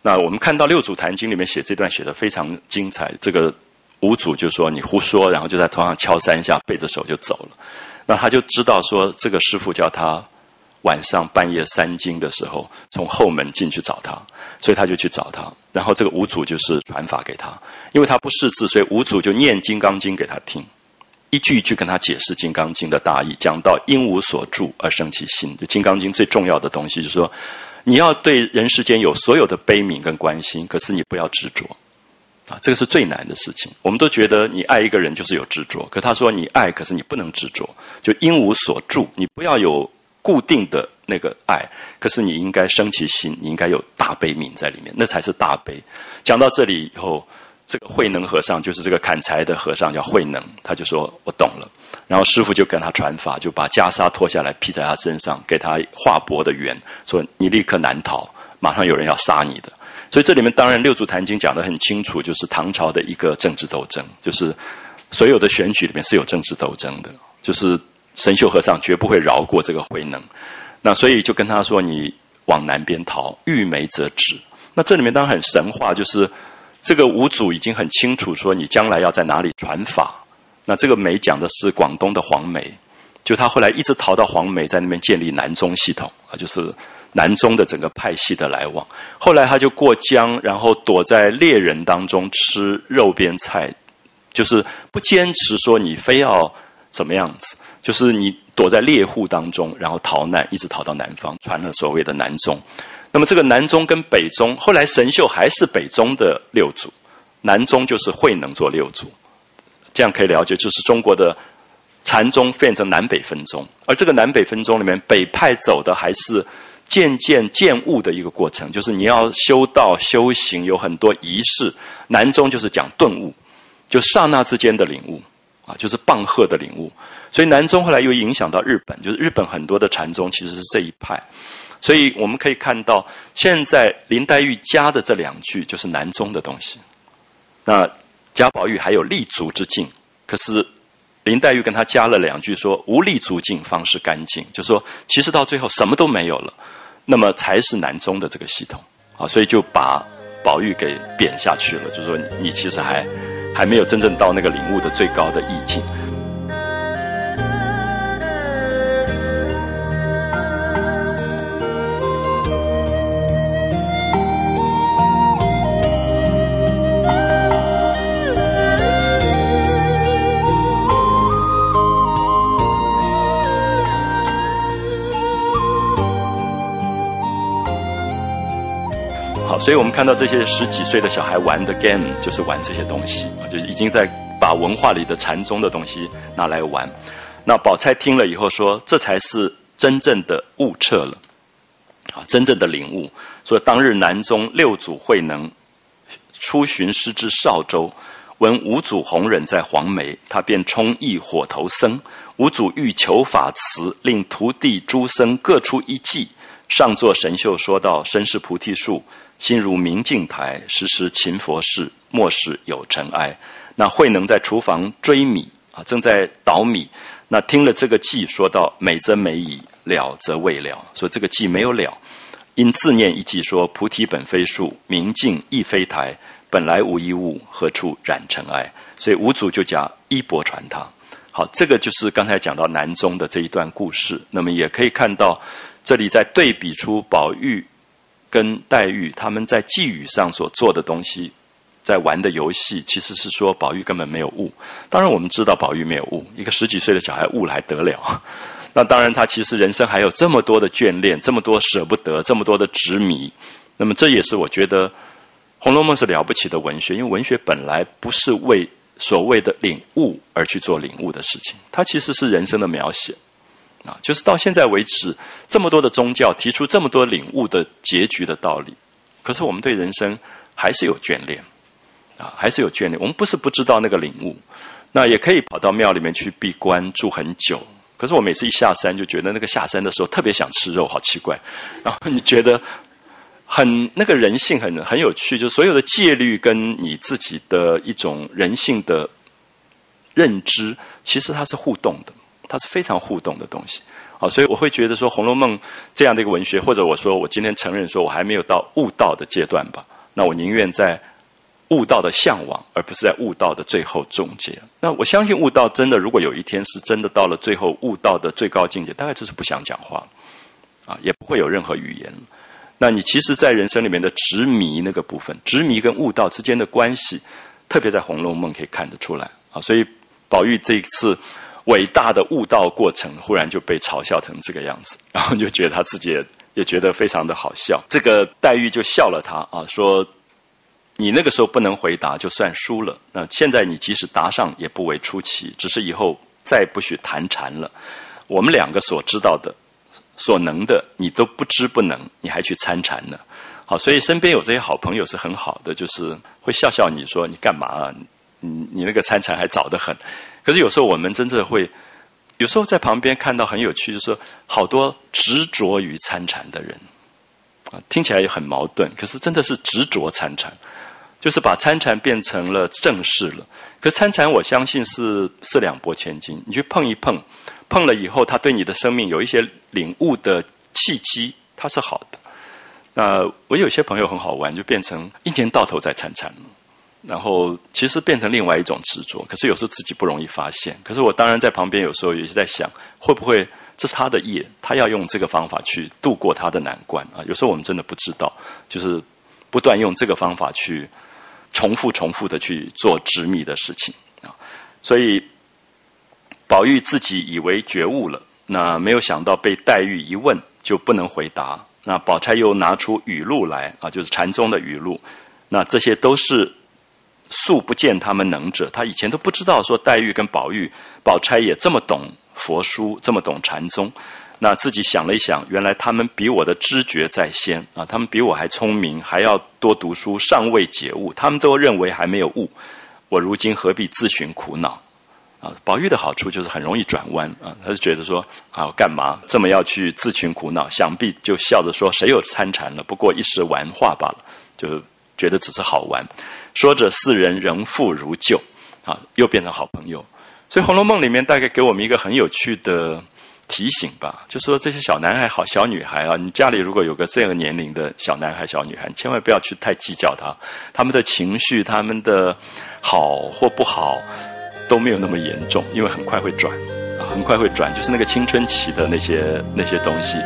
那我们看到《六祖坛经》里面写这段写的非常精彩。这个五祖就说你胡说，然后就在头上敲三下，背着手就走了。那他就知道说，这个师傅叫他晚上半夜三更的时候从后门进去找他。所以他就去找他，然后这个五祖就是传法给他，因为他不识字，所以五祖就念《金刚经》给他听，一句一句跟他解释《金刚经》的大意，讲到因无所住而生其心。就《金刚经》最重要的东西就是说，你要对人世间有所有的悲悯跟关心，可是你不要执着，啊，这个是最难的事情。我们都觉得你爱一个人就是有执着，可他说你爱，可是你不能执着，就因无所住，你不要有固定的。那个爱，可是你应该生其心，你应该有大悲悯在里面，那才是大悲。讲到这里以后，这个慧能和尚就是这个砍柴的和尚，叫慧能，他就说：“我懂了。”然后师傅就跟他传法，就把袈裟脱下来披在他身上，给他画帛的缘，说：“你立刻难逃，马上有人要杀你的。”所以这里面当然《六祖坛经》讲得很清楚，就是唐朝的一个政治斗争，就是所有的选举里面是有政治斗争的，就是神秀和尚绝不会饶过这个慧能。那所以就跟他说：“你往南边逃，遇梅则止。”那这里面当然很神话，就是这个五祖已经很清楚说你将来要在哪里传法。那这个梅讲的是广东的黄梅，就他后来一直逃到黄梅，在那边建立南宗系统啊，就是南宗的整个派系的来往。后来他就过江，然后躲在猎人当中吃肉边菜，就是不坚持说你非要怎么样子。就是你躲在猎户当中，然后逃难，一直逃到南方，传了所谓的南宗。那么这个南宗跟北宗，后来神秀还是北宗的六祖，南宗就是慧能做六祖。这样可以了解，就是中国的禅宗变成南北分宗，而这个南北分宗里面，北派走的还是渐渐渐悟的一个过程，就是你要修道修行，有很多仪式。南宗就是讲顿悟，就刹那之间的领悟啊，就是棒喝的领悟。所以南宗后来又影响到日本，就是日本很多的禅宗其实是这一派，所以我们可以看到，现在林黛玉加的这两句就是南宗的东西。那贾宝玉还有立足之境，可是林黛玉跟他加了两句说无立足境方是干净，就说其实到最后什么都没有了，那么才是南中的这个系统啊，所以就把宝玉给贬下去了，就是说你其实还还没有真正到那个领悟的最高的意境。所以我们看到这些十几岁的小孩玩的 game，就是玩这些东西啊，就是已经在把文化里的禅宗的东西拿来玩。那宝钗听了以后说：“这才是真正的悟彻了，啊，真正的领悟。”说当日南宗六祖慧能出巡师至少州，闻五祖弘忍在黄梅，他便充意火头僧。五祖欲求法慈，令徒弟诸僧各出一计。上座神秀说道：“身是菩提树。”心如明镜台，时时勤佛事，莫使有尘埃。那慧能在厨房追米啊，正在捣米。那听了这个偈，说到美则美矣，了则未了。说这个偈没有了，因自念一偈说：菩提本非树，明镜亦非台，本来无一物，何处染尘埃？所以五祖就讲衣钵传他。好，这个就是刚才讲到南宗的这一段故事。那么也可以看到，这里在对比出宝玉。跟黛玉他们在寄语上所做的东西，在玩的游戏，其实是说宝玉根本没有悟。当然我们知道宝玉没有悟，一个十几岁的小孩悟了还得了？那当然他其实人生还有这么多的眷恋，这么多舍不得，这么多的执迷。那么这也是我觉得《红楼梦》是了不起的文学，因为文学本来不是为所谓的领悟而去做领悟的事情，它其实是人生的描写。啊，就是到现在为止，这么多的宗教提出这么多领悟的结局的道理，可是我们对人生还是有眷恋，啊，还是有眷恋。我们不是不知道那个领悟，那也可以跑到庙里面去闭关住很久。可是我每次一下山，就觉得那个下山的时候特别想吃肉，好奇怪。然后你觉得很那个人性很很有趣，就所有的戒律跟你自己的一种人性的认知，其实它是互动的。它是非常互动的东西，好，所以我会觉得说《红楼梦》这样的一个文学，或者我说我今天承认说我还没有到悟道的阶段吧，那我宁愿在悟道的向往，而不是在悟道的最后终结。那我相信悟道真的，如果有一天是真的到了最后悟道的最高境界，大概就是不想讲话，啊，也不会有任何语言。那你其实，在人生里面的执迷那个部分，执迷跟悟道之间的关系，特别在《红楼梦》可以看得出来啊。所以宝玉这一次。伟大的悟道过程，忽然就被嘲笑成这个样子，然后就觉得他自己也也觉得非常的好笑。这个黛玉就笑了他啊，说：“你那个时候不能回答，就算输了。那现在你即使答上，也不为出奇。只是以后再不许谈禅了。我们两个所知道的、所能的，你都不知不能，你还去参禅呢？好，所以身边有这些好朋友是很好的，就是会笑笑你说你干嘛啊？你你那个参禅还早得很。”可是有时候我们真的会，有时候在旁边看到很有趣，就是好多执着于参禅的人，啊，听起来也很矛盾。可是真的是执着参禅，就是把参禅变成了正事了。可参禅我相信是四两拨千斤，你去碰一碰，碰了以后，他对你的生命有一些领悟的契机，它是好的。那我有些朋友很好玩，就变成一年到头在参禅。然后其实变成另外一种执着，可是有时候自己不容易发现。可是我当然在旁边，有时候也是在想，会不会这是他的业，他要用这个方法去度过他的难关啊？有时候我们真的不知道，就是不断用这个方法去重复、重复的去做执迷的事情啊。所以宝玉自己以为觉悟了，那没有想到被黛玉一问就不能回答。那宝钗又拿出语录来啊，就是禅宗的语录，那这些都是。素不见他们能者，他以前都不知道说黛玉跟宝玉、宝钗也这么懂佛书，这么懂禅宗。那自己想了一想，原来他们比我的知觉在先啊，他们比我还聪明，还要多读书，尚未解悟。他们都认为还没有悟，我如今何必自寻苦恼啊？宝玉的好处就是很容易转弯啊，他就觉得说啊，干嘛这么要去自寻苦恼？想必就笑着说，谁有参禅了？不过一时玩话罢了，就觉得只是好玩。说着，四人仍复如旧，啊，又变成好朋友。所以《红楼梦》里面大概给我们一个很有趣的提醒吧，就说这些小男孩、好小女孩啊，你家里如果有个这个年龄的小男孩、小女孩，千万不要去太计较他，他们的情绪、他们的好或不好都没有那么严重，因为很快会转，啊，很快会转，就是那个青春期的那些那些东西。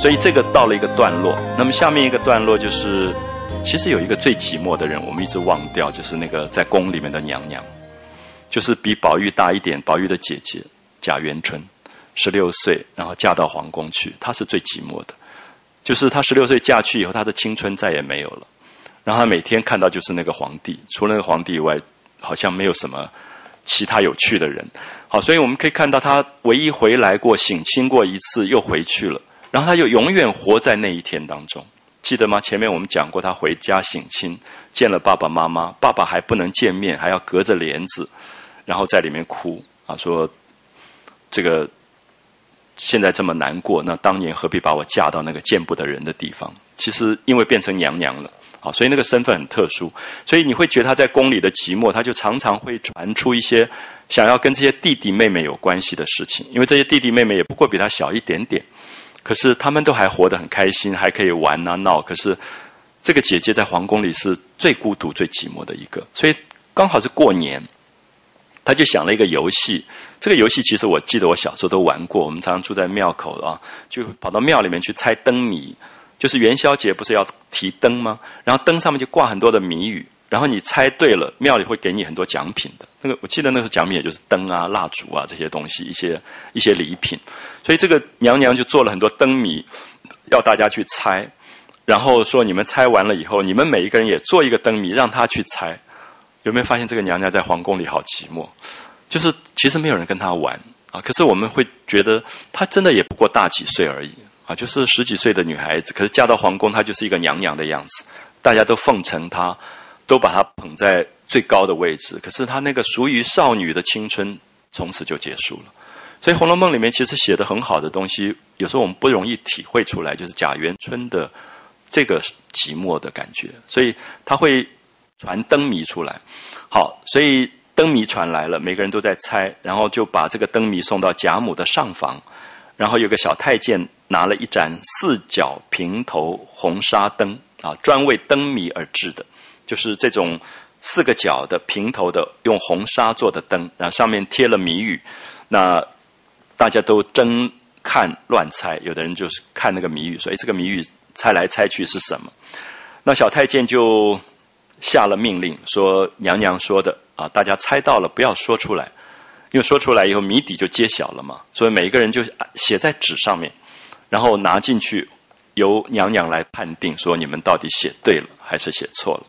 所以这个到了一个段落，那么下面一个段落就是，其实有一个最寂寞的人，我们一直忘掉，就是那个在宫里面的娘娘，就是比宝玉大一点，宝玉的姐姐贾元春，十六岁，然后嫁到皇宫去，她是最寂寞的，就是她十六岁嫁去以后，她的青春再也没有了，然后她每天看到就是那个皇帝，除了那个皇帝以外，好像没有什么其他有趣的人，好，所以我们可以看到她唯一回来过省亲过一次，又回去了。然后他就永远活在那一天当中，记得吗？前面我们讲过，他回家省亲，见了爸爸妈妈，爸爸还不能见面，还要隔着帘子，然后在里面哭啊，说这个现在这么难过，那当年何必把我嫁到那个见不得人的地方？其实因为变成娘娘了啊，所以那个身份很特殊，所以你会觉得他在宫里的寂寞，他就常常会传出一些想要跟这些弟弟妹妹有关系的事情，因为这些弟弟妹妹也不过比他小一点点。可是他们都还活得很开心，还可以玩啊闹。可是这个姐姐在皇宫里是最孤独、最寂寞的一个。所以刚好是过年，他就想了一个游戏。这个游戏其实我记得我小时候都玩过。我们常常住在庙口啊，就跑到庙里面去猜灯谜。就是元宵节不是要提灯吗？然后灯上面就挂很多的谜语，然后你猜对了，庙里会给你很多奖品的。那个我记得那时候奖品也就是灯啊、蜡烛啊这些东西，一些一些礼品。所以这个娘娘就做了很多灯谜，要大家去猜。然后说你们猜完了以后，你们每一个人也做一个灯谜，让他去猜。有没有发现这个娘娘在皇宫里好寂寞？就是其实没有人跟她玩啊。可是我们会觉得她真的也不过大几岁而已啊，就是十几岁的女孩子。可是嫁到皇宫，她就是一个娘娘的样子，大家都奉承她。都把她捧在最高的位置，可是她那个属于少女的青春从此就结束了。所以《红楼梦》里面其实写的很好的东西，有时候我们不容易体会出来，就是贾元春的这个寂寞的感觉。所以他会传灯谜出来。好，所以灯谜传来了，每个人都在猜，然后就把这个灯谜送到贾母的上房，然后有个小太监拿了一盏四角平头红纱灯啊，专为灯谜而制的。就是这种四个角的平头的，用红纱做的灯，然后上面贴了谜语，那大家都争看乱猜，有的人就是看那个谜语，说：“哎，这个谜语猜来猜去是什么？”那小太监就下了命令，说：“娘娘说的啊，大家猜到了不要说出来，因为说出来以后谜底就揭晓了嘛。所以每一个人就写在纸上面，然后拿进去，由娘娘来判定，说你们到底写对了还是写错了。”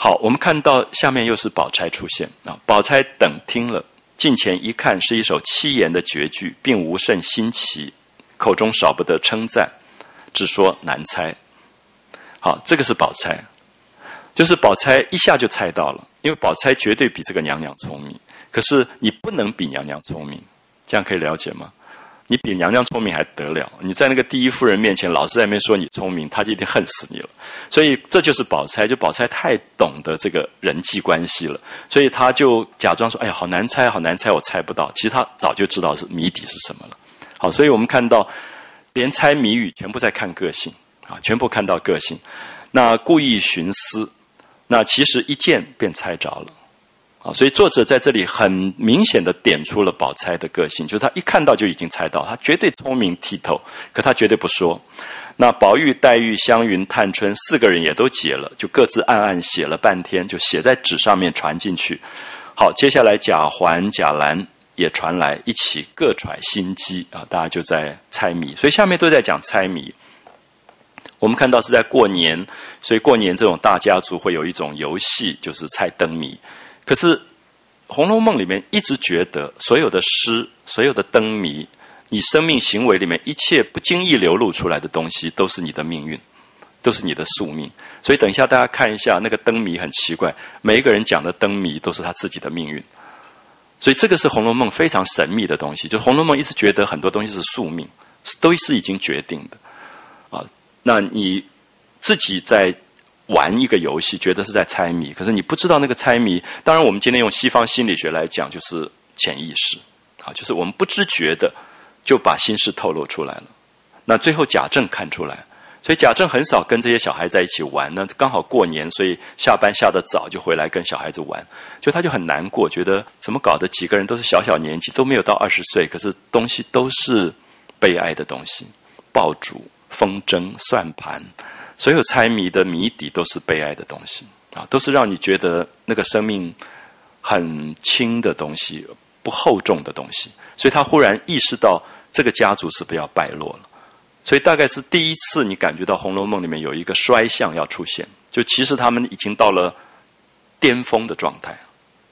好，我们看到下面又是宝钗出现啊！宝钗等听了，近前一看，是一首七言的绝句，并无甚新奇，口中少不得称赞，只说难猜。好，这个是宝钗，就是宝钗一下就猜到了，因为宝钗绝对比这个娘娘聪明，可是你不能比娘娘聪明，这样可以了解吗？你比娘娘聪明还得了？你在那个第一夫人面前老是在那边说你聪明，她就一定恨死你了。所以这就是宝钗，就宝钗太懂得这个人际关系了，所以她就假装说：“哎呀，好难猜，好难猜，我猜不到。”其实她早就知道是谜底是什么了。好，所以我们看到连猜谜语全部在看个性啊，全部看到个性。那故意寻思，那其实一见便猜着了。啊，所以作者在这里很明显的点出了宝钗的个性，就是他一看到就已经猜到，他绝对聪明剔透，可他绝对不说。那宝玉、黛玉、湘云、探春四个人也都解了，就各自暗暗写了半天，就写在纸上面传进去。好，接下来贾环、贾兰也传来，一起各揣心机啊，大家就在猜谜。所以下面都在讲猜谜。我们看到是在过年，所以过年这种大家族会有一种游戏，就是猜灯谜。可是，《红楼梦》里面一直觉得，所有的诗、所有的灯谜，你生命行为里面一切不经意流露出来的东西，都是你的命运，都是你的宿命。所以，等一下大家看一下那个灯谜，很奇怪，每一个人讲的灯谜都是他自己的命运。所以，这个是《红楼梦》非常神秘的东西。就《红楼梦》一直觉得很多东西是宿命，都是已经决定的。啊，那你自己在。玩一个游戏，觉得是在猜谜，可是你不知道那个猜谜。当然，我们今天用西方心理学来讲，就是潜意识，啊，就是我们不知觉的就把心事透露出来了。那最后贾政看出来，所以贾政很少跟这些小孩在一起玩。那刚好过年，所以下班下得早就回来跟小孩子玩，就他就很难过，觉得怎么搞的？几个人都是小小年纪，都没有到二十岁，可是东西都是悲哀的东西，爆竹、风筝、算盘。所有猜谜的谜底都是悲哀的东西啊，都是让你觉得那个生命很轻的东西，不厚重的东西。所以他忽然意识到这个家族是不要败落了。所以大概是第一次你感觉到《红楼梦》里面有一个衰相要出现，就其实他们已经到了巅峰的状态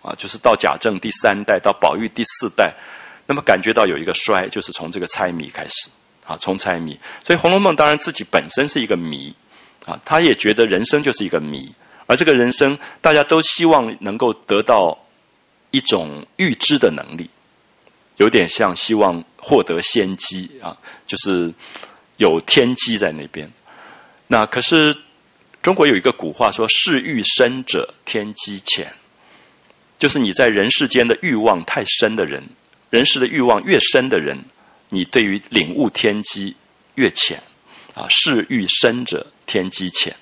啊，就是到贾政第三代到宝玉第四代，那么感觉到有一个衰，就是从这个猜谜开始啊，从猜谜。所以《红楼梦》当然自己本身是一个谜。啊，他也觉得人生就是一个谜，而这个人生，大家都希望能够得到一种预知的能力，有点像希望获得先机啊，就是有天机在那边。那可是中国有一个古话说：“事欲深者天机浅”，就是你在人世间的欲望太深的人，人世的欲望越深的人，你对于领悟天机越浅。啊，事欲深者。天机浅，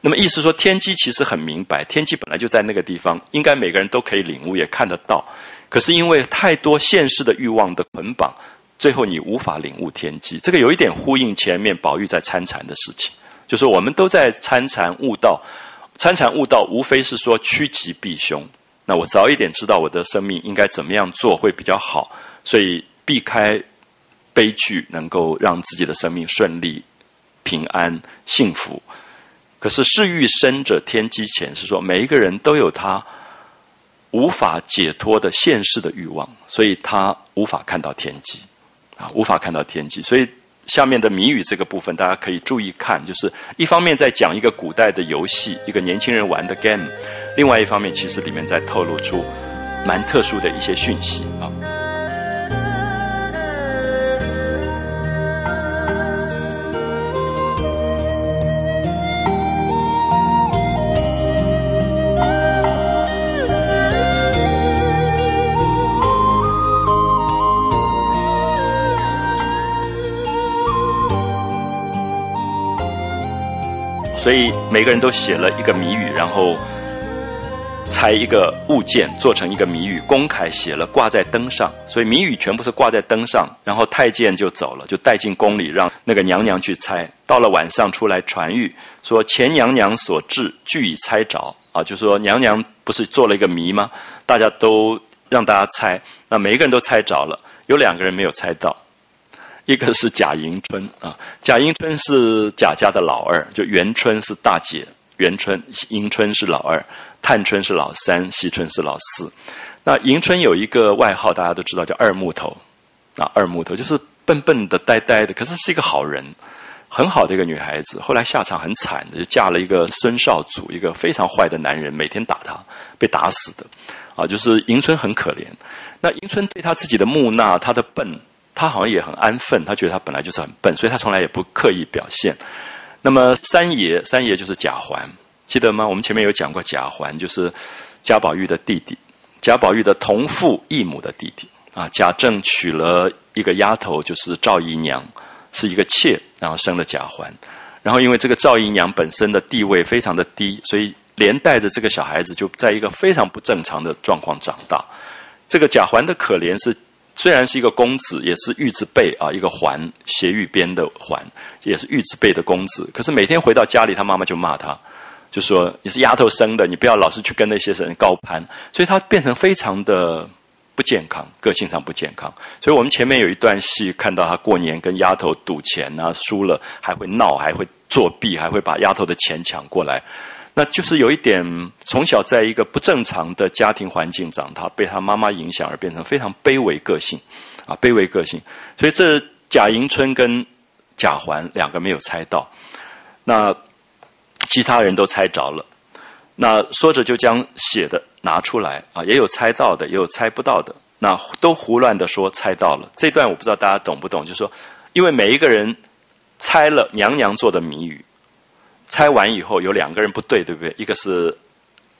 那么意思说，天机其实很明白，天机本来就在那个地方，应该每个人都可以领悟，也看得到。可是因为太多现实的欲望的捆绑，最后你无法领悟天机。这个有一点呼应前面宝玉在参禅的事情，就是我们都在参禅悟道，参禅悟道无非是说趋吉避凶。那我早一点知道我的生命应该怎么样做会比较好，所以避开悲剧，能够让自己的生命顺利、平安、幸福。可是世欲生者天机浅，是说每一个人都有他无法解脱的现世的欲望，所以他无法看到天机啊，无法看到天机。所以下面的谜语这个部分，大家可以注意看，就是一方面在讲一个古代的游戏，一个年轻人玩的 game。另外一方面，其实里面在透露出蛮特殊的一些讯息啊。所以每个人都写了一个谜语，然后。猜一个物件做成一个谜语，公开写了挂在灯上，所以谜语全部是挂在灯上。然后太监就走了，就带进宫里，让那个娘娘去猜。到了晚上出来传谕，说前娘娘所致，俱已猜着啊，就说娘娘不是做了一个谜吗？大家都让大家猜，那每一个人都猜着了，有两个人没有猜到，一个是贾迎春啊，贾迎春是贾家的老二，就元春是大姐。元春、迎春是老二，探春是老三，惜春是老四。那迎春有一个外号，大家都知道叫二木头。啊，二木头就是笨笨的、呆呆的，可是是一个好人，很好的一个女孩子。后来下场很惨的，就嫁了一个孙少主，一个非常坏的男人，每天打她，被打死的。啊，就是迎春很可怜。那迎春对她自己的木讷，她的笨，他好像也很安分。他觉得他本来就是很笨，所以他从来也不刻意表现。那么三爷，三爷就是贾环，记得吗？我们前面有讲过，贾环就是贾宝玉的弟弟，贾宝玉的同父异母的弟弟啊。贾政娶了一个丫头，就是赵姨娘，是一个妾，然后生了贾环。然后因为这个赵姨娘本身的地位非常的低，所以连带着这个小孩子就在一个非常不正常的状况长大。这个贾环的可怜是。虽然是一个公子，也是玉字辈啊，一个环斜玉边的环，也是玉字辈的公子。可是每天回到家里，他妈妈就骂他，就说你是丫头生的，你不要老是去跟那些人高攀。所以他变成非常的不健康，个性上不健康。所以我们前面有一段戏，看到他过年跟丫头赌钱啊，输了还会闹，还会作弊，还会把丫头的钱抢过来。那就是有一点，从小在一个不正常的家庭环境长大，被他妈妈影响而变成非常卑微个性，啊，卑微个性。所以这贾迎春跟贾环两个没有猜到，那其他人都猜着了。那说着就将写的拿出来啊，也有猜到的，也有猜不到的，那都胡乱的说猜到了。这段我不知道大家懂不懂，就是说，因为每一个人猜了娘娘做的谜语。猜完以后有两个人不对，对不对？一个是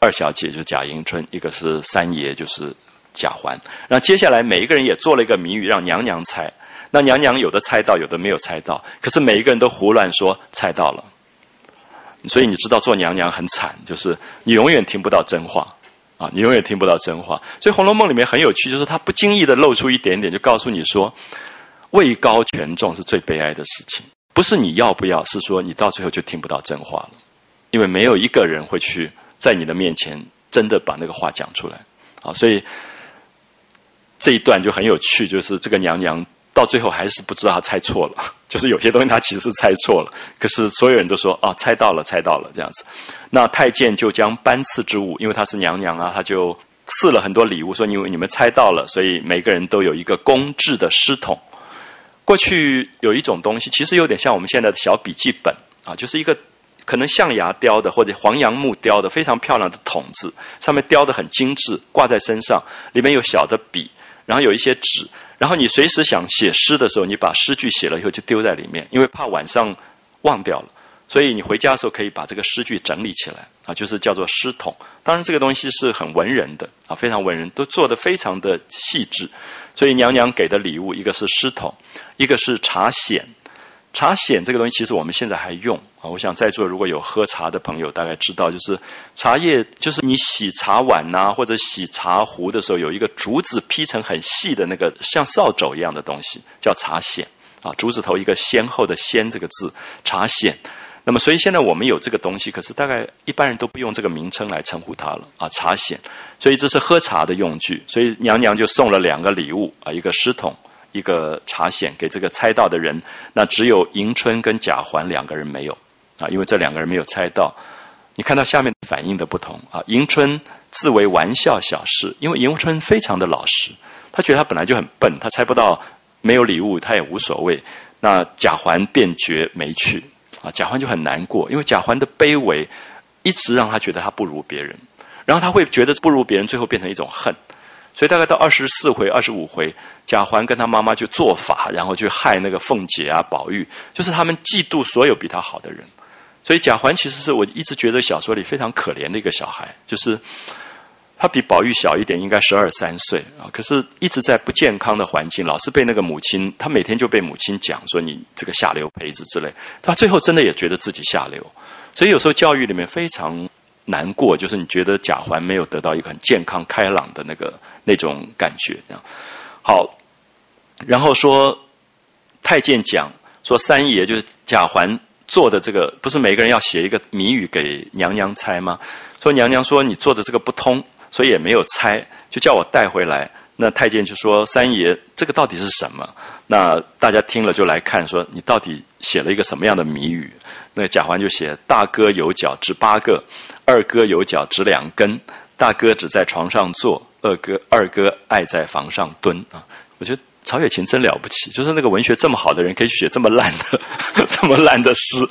二小姐，就是贾迎春；一个是三爷，就是贾环。那接下来每一个人也做了一个谜语，让娘娘猜。那娘娘有的猜到，有的没有猜到。可是每一个人都胡乱说猜到了。所以你知道做娘娘很惨，就是你永远听不到真话啊！你永远听不到真话。所以《红楼梦》里面很有趣，就是他不经意的露出一点点，就告诉你说，位高权重是最悲哀的事情。不是你要不要，是说你到最后就听不到真话了，因为没有一个人会去在你的面前真的把那个话讲出来啊。所以这一段就很有趣，就是这个娘娘到最后还是不知道她猜错了，就是有些东西她其实是猜错了，可是所有人都说啊，猜到了，猜到了这样子。那太监就将班赐之物，因为她是娘娘啊，他就赐了很多礼物，说因为你们猜到了，所以每个人都有一个公制的诗筒。过去有一种东西，其实有点像我们现在的小笔记本啊，就是一个可能象牙雕的或者黄杨木雕的非常漂亮的筒子，上面雕的很精致，挂在身上，里面有小的笔，然后有一些纸，然后你随时想写诗的时候，你把诗句写了以后就丢在里面，因为怕晚上忘掉了，所以你回家的时候可以把这个诗句整理起来啊，就是叫做诗筒。当然这个东西是很文人的啊，非常文人，都做的非常的细致。所以娘娘给的礼物，一个是狮筒，一个是茶筅。茶筅这个东西，其实我们现在还用啊。我想在座如果有喝茶的朋友，大概知道，就是茶叶，就是你洗茶碗呐，或者洗茶壶的时候，有一个竹子劈成很细的那个像扫帚一样的东西，叫茶筅啊。竹子头一个先后的先这个字，茶筅。那么，所以现在我们有这个东西，可是大概一般人都不用这个名称来称呼它了啊，茶筅。所以这是喝茶的用具。所以娘娘就送了两个礼物啊，一个湿桶，一个茶筅给这个猜到的人。那只有迎春跟贾环两个人没有啊，因为这两个人没有猜到。你看到下面反应的不同啊，迎春自为玩笑小事，因为迎春非常的老实，他觉得他本来就很笨，他猜不到没有礼物，他也无所谓。那贾环便觉没趣。啊，贾环就很难过，因为贾环的卑微一直让他觉得他不如别人，然后他会觉得不如别人，最后变成一种恨。所以大概到二十四回、二十五回，贾环跟他妈妈就做法，然后去害那个凤姐啊、宝玉，就是他们嫉妒所有比他好的人。所以贾环其实是我一直觉得小说里非常可怜的一个小孩，就是。他比宝玉小一点，应该十二三岁啊。可是一直在不健康的环境，老是被那个母亲，他每天就被母亲讲说你这个下流胚子之类。他最后真的也觉得自己下流，所以有时候教育里面非常难过，就是你觉得贾环没有得到一个很健康开朗的那个那种感觉。这样好，然后说太监讲说三爷就是贾环做的这个，不是每个人要写一个谜语给娘娘猜吗？说娘娘说你做的这个不通。所以也没有猜，就叫我带回来。那太监就说：“三爷，这个到底是什么？”那大家听了就来看，说你到底写了一个什么样的谜语？那贾环就写：“大哥有脚指八个，二哥有脚指两根。大哥只在床上坐，二哥二哥爱在房上蹲。”啊，我觉得曹雪芹真了不起，就是那个文学这么好的人，可以写这么烂的、这么烂的诗。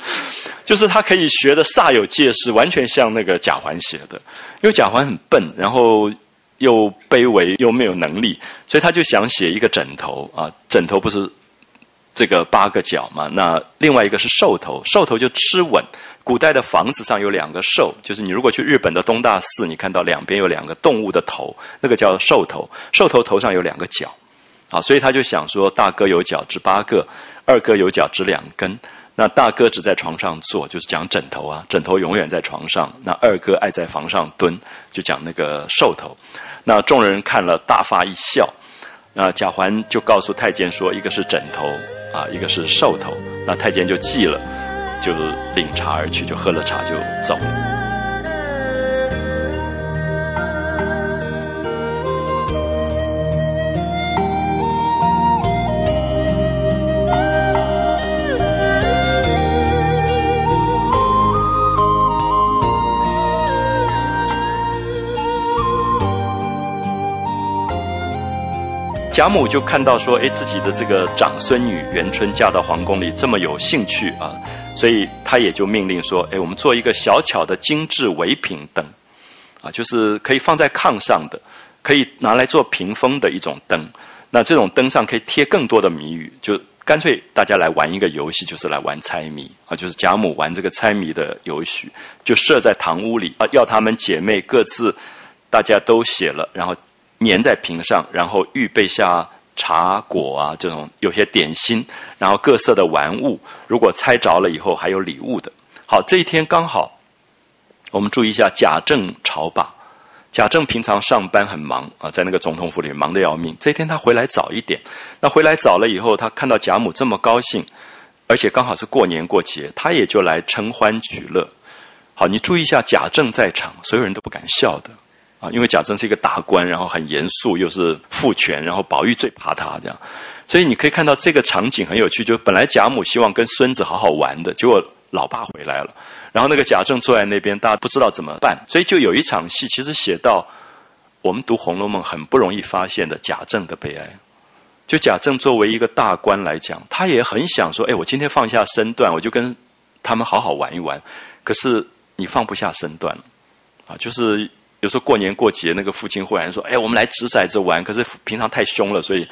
就是他可以学的煞有介事，完全像那个贾环写的。因为贾环很笨，然后又卑微又没有能力，所以他就想写一个枕头啊。枕头不是这个八个角嘛？那另外一个是兽头，兽头就吃稳。古代的房子上有两个兽，就是你如果去日本的东大寺，你看到两边有两个动物的头，那个叫兽头。兽头头上有两个角，啊，所以他就想说：大哥有脚趾八个，二哥有脚趾两根。那大哥只在床上坐，就是讲枕头啊，枕头永远在床上。那二哥爱在房上蹲，就讲那个兽头。那众人看了大发一笑。那贾环就告诉太监说，一个是枕头啊，一个是兽头。那太监就记了，就领茶而去，就喝了茶就走了。贾母就看到说：“哎，自己的这个长孙女元春嫁到皇宫里这么有兴趣啊，所以她也就命令说：‘哎，我们做一个小巧的精致唯品灯，啊，就是可以放在炕上的，可以拿来做屏风的一种灯。那这种灯上可以贴更多的谜语，就干脆大家来玩一个游戏，就是来玩猜谜啊，就是贾母玩这个猜谜的游戏，就设在堂屋里啊，要她们姐妹各自大家都写了，然后。”粘在瓶上，然后预备下茶果啊，这种有些点心，然后各色的玩物。如果猜着了以后，还有礼物的。好，这一天刚好，我们注意一下贾政朝罢。贾政平常上班很忙啊，在那个总统府里忙得要命。这一天他回来早一点，那回来早了以后，他看到贾母这么高兴，而且刚好是过年过节，他也就来承欢取乐。好，你注意一下，贾政在场，所有人都不敢笑的。啊，因为贾政是一个大官，然后很严肃，又是父权，然后宝玉最怕他这样，所以你可以看到这个场景很有趣。就本来贾母希望跟孙子好好玩的，结果老爸回来了，然后那个贾政坐在那边，大家不知道怎么办，所以就有一场戏，其实写到我们读《红楼梦》很不容易发现的贾政的悲哀。就贾政作为一个大官来讲，他也很想说：“哎，我今天放下身段，我就跟他们好好玩一玩。”可是你放不下身段，啊，就是。有时候过年过节，那个父亲忽然说：“哎，我们来掷骰子玩。”可是平常太凶了，所以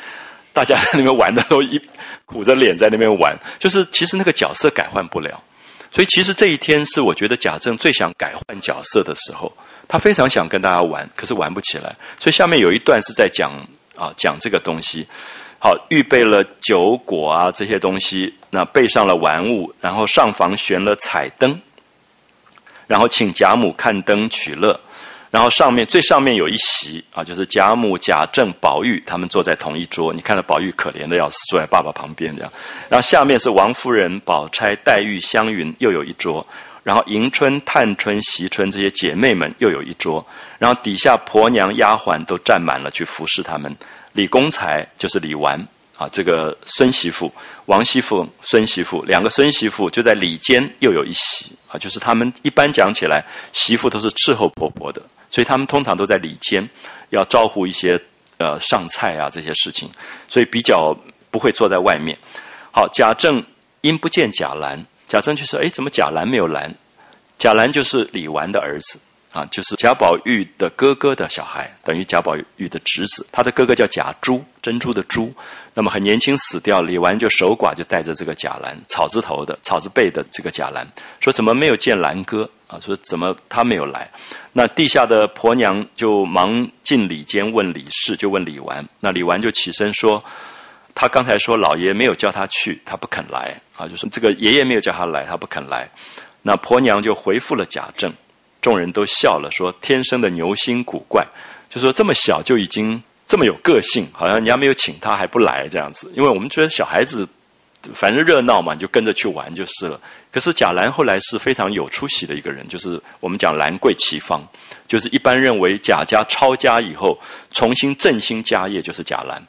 大家在那边玩的都一苦着脸在那边玩。就是其实那个角色改换不了，所以其实这一天是我觉得贾政最想改换角色的时候。他非常想跟大家玩，可是玩不起来。所以下面有一段是在讲啊，讲这个东西。好，预备了酒果啊这些东西，那备上了玩物，然后上房悬了彩灯，然后请贾母看灯取乐。然后上面最上面有一席啊，就是贾母、贾政、宝玉他们坐在同一桌。你看到宝玉可怜的要死，坐在爸爸旁边这样。然后下面是王夫人、宝钗、黛玉、湘云又有一桌。然后迎春、探春、惜春这些姐妹们又有一桌。然后底下婆娘、丫鬟都站满了去服侍他们。李公才就是李纨啊，这个孙媳妇、王媳妇、孙媳妇两个孙媳妇就在里间又有一席啊，就是他们一般讲起来，媳妇都是伺候婆婆的。所以他们通常都在里间，要招呼一些呃上菜啊这些事情，所以比较不会坐在外面。好，贾政因不见贾兰，贾政就说：“哎，怎么贾兰没有来？”贾兰就是李纨的儿子啊，就是贾宝玉的哥哥的小孩，等于贾宝玉的侄子。他的哥哥叫贾珠，珍珠的珠。那么很年轻死掉，李纨就守寡，就带着这个贾兰，草字头的草字辈的这个贾兰，说怎么没有见兰哥啊？说怎么他没有来？那地下的婆娘就忙进里间问李氏，就问李纨。那李纨就起身说：“他刚才说老爷没有叫他去，他不肯来啊，就说这个爷爷没有叫他来，他不肯来。”那婆娘就回复了贾政，众人都笑了，说：“天生的牛心古怪，就说这么小就已经这么有个性，好像人家没有请他还不来这样子。因为我们觉得小孩子反正热闹嘛，你就跟着去玩就是了。”可是贾兰后来是非常有出息的一个人，就是我们讲兰桂齐芳，就是一般认为贾家抄家以后重新振兴家业就是贾兰，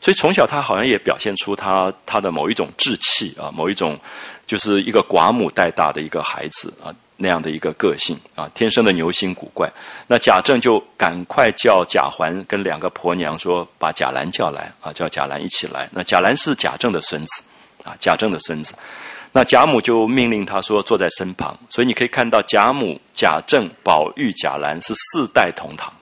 所以从小他好像也表现出他他的某一种志气啊，某一种就是一个寡母带大的一个孩子啊那样的一个个性啊，天生的牛心古怪。那贾政就赶快叫贾环跟两个婆娘说，把贾兰叫来啊，叫贾兰一起来。那贾兰是贾政的孙子啊，贾政的孙子。那贾母就命令他说坐在身旁，所以你可以看到贾母、贾政、宝玉、贾兰是四代同堂，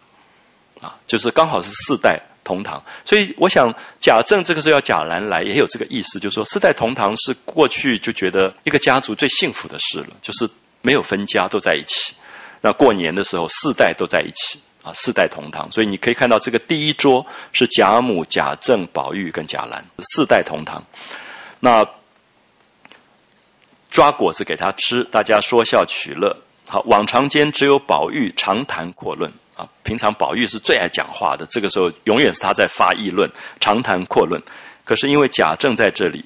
啊，就是刚好是四代同堂。所以我想贾政这个时候要贾兰来，也有这个意思，就是说四代同堂是过去就觉得一个家族最幸福的事了，就是没有分家都在一起。那过年的时候四代都在一起啊，四代同堂。所以你可以看到这个第一桌是贾母、贾政、宝玉跟贾兰四代同堂。那抓果子给他吃，大家说笑取乐。好，往常间只有宝玉长谈阔论啊。平常宝玉是最爱讲话的，这个时候永远是他在发议论，长谈阔论。可是因为贾政在这里，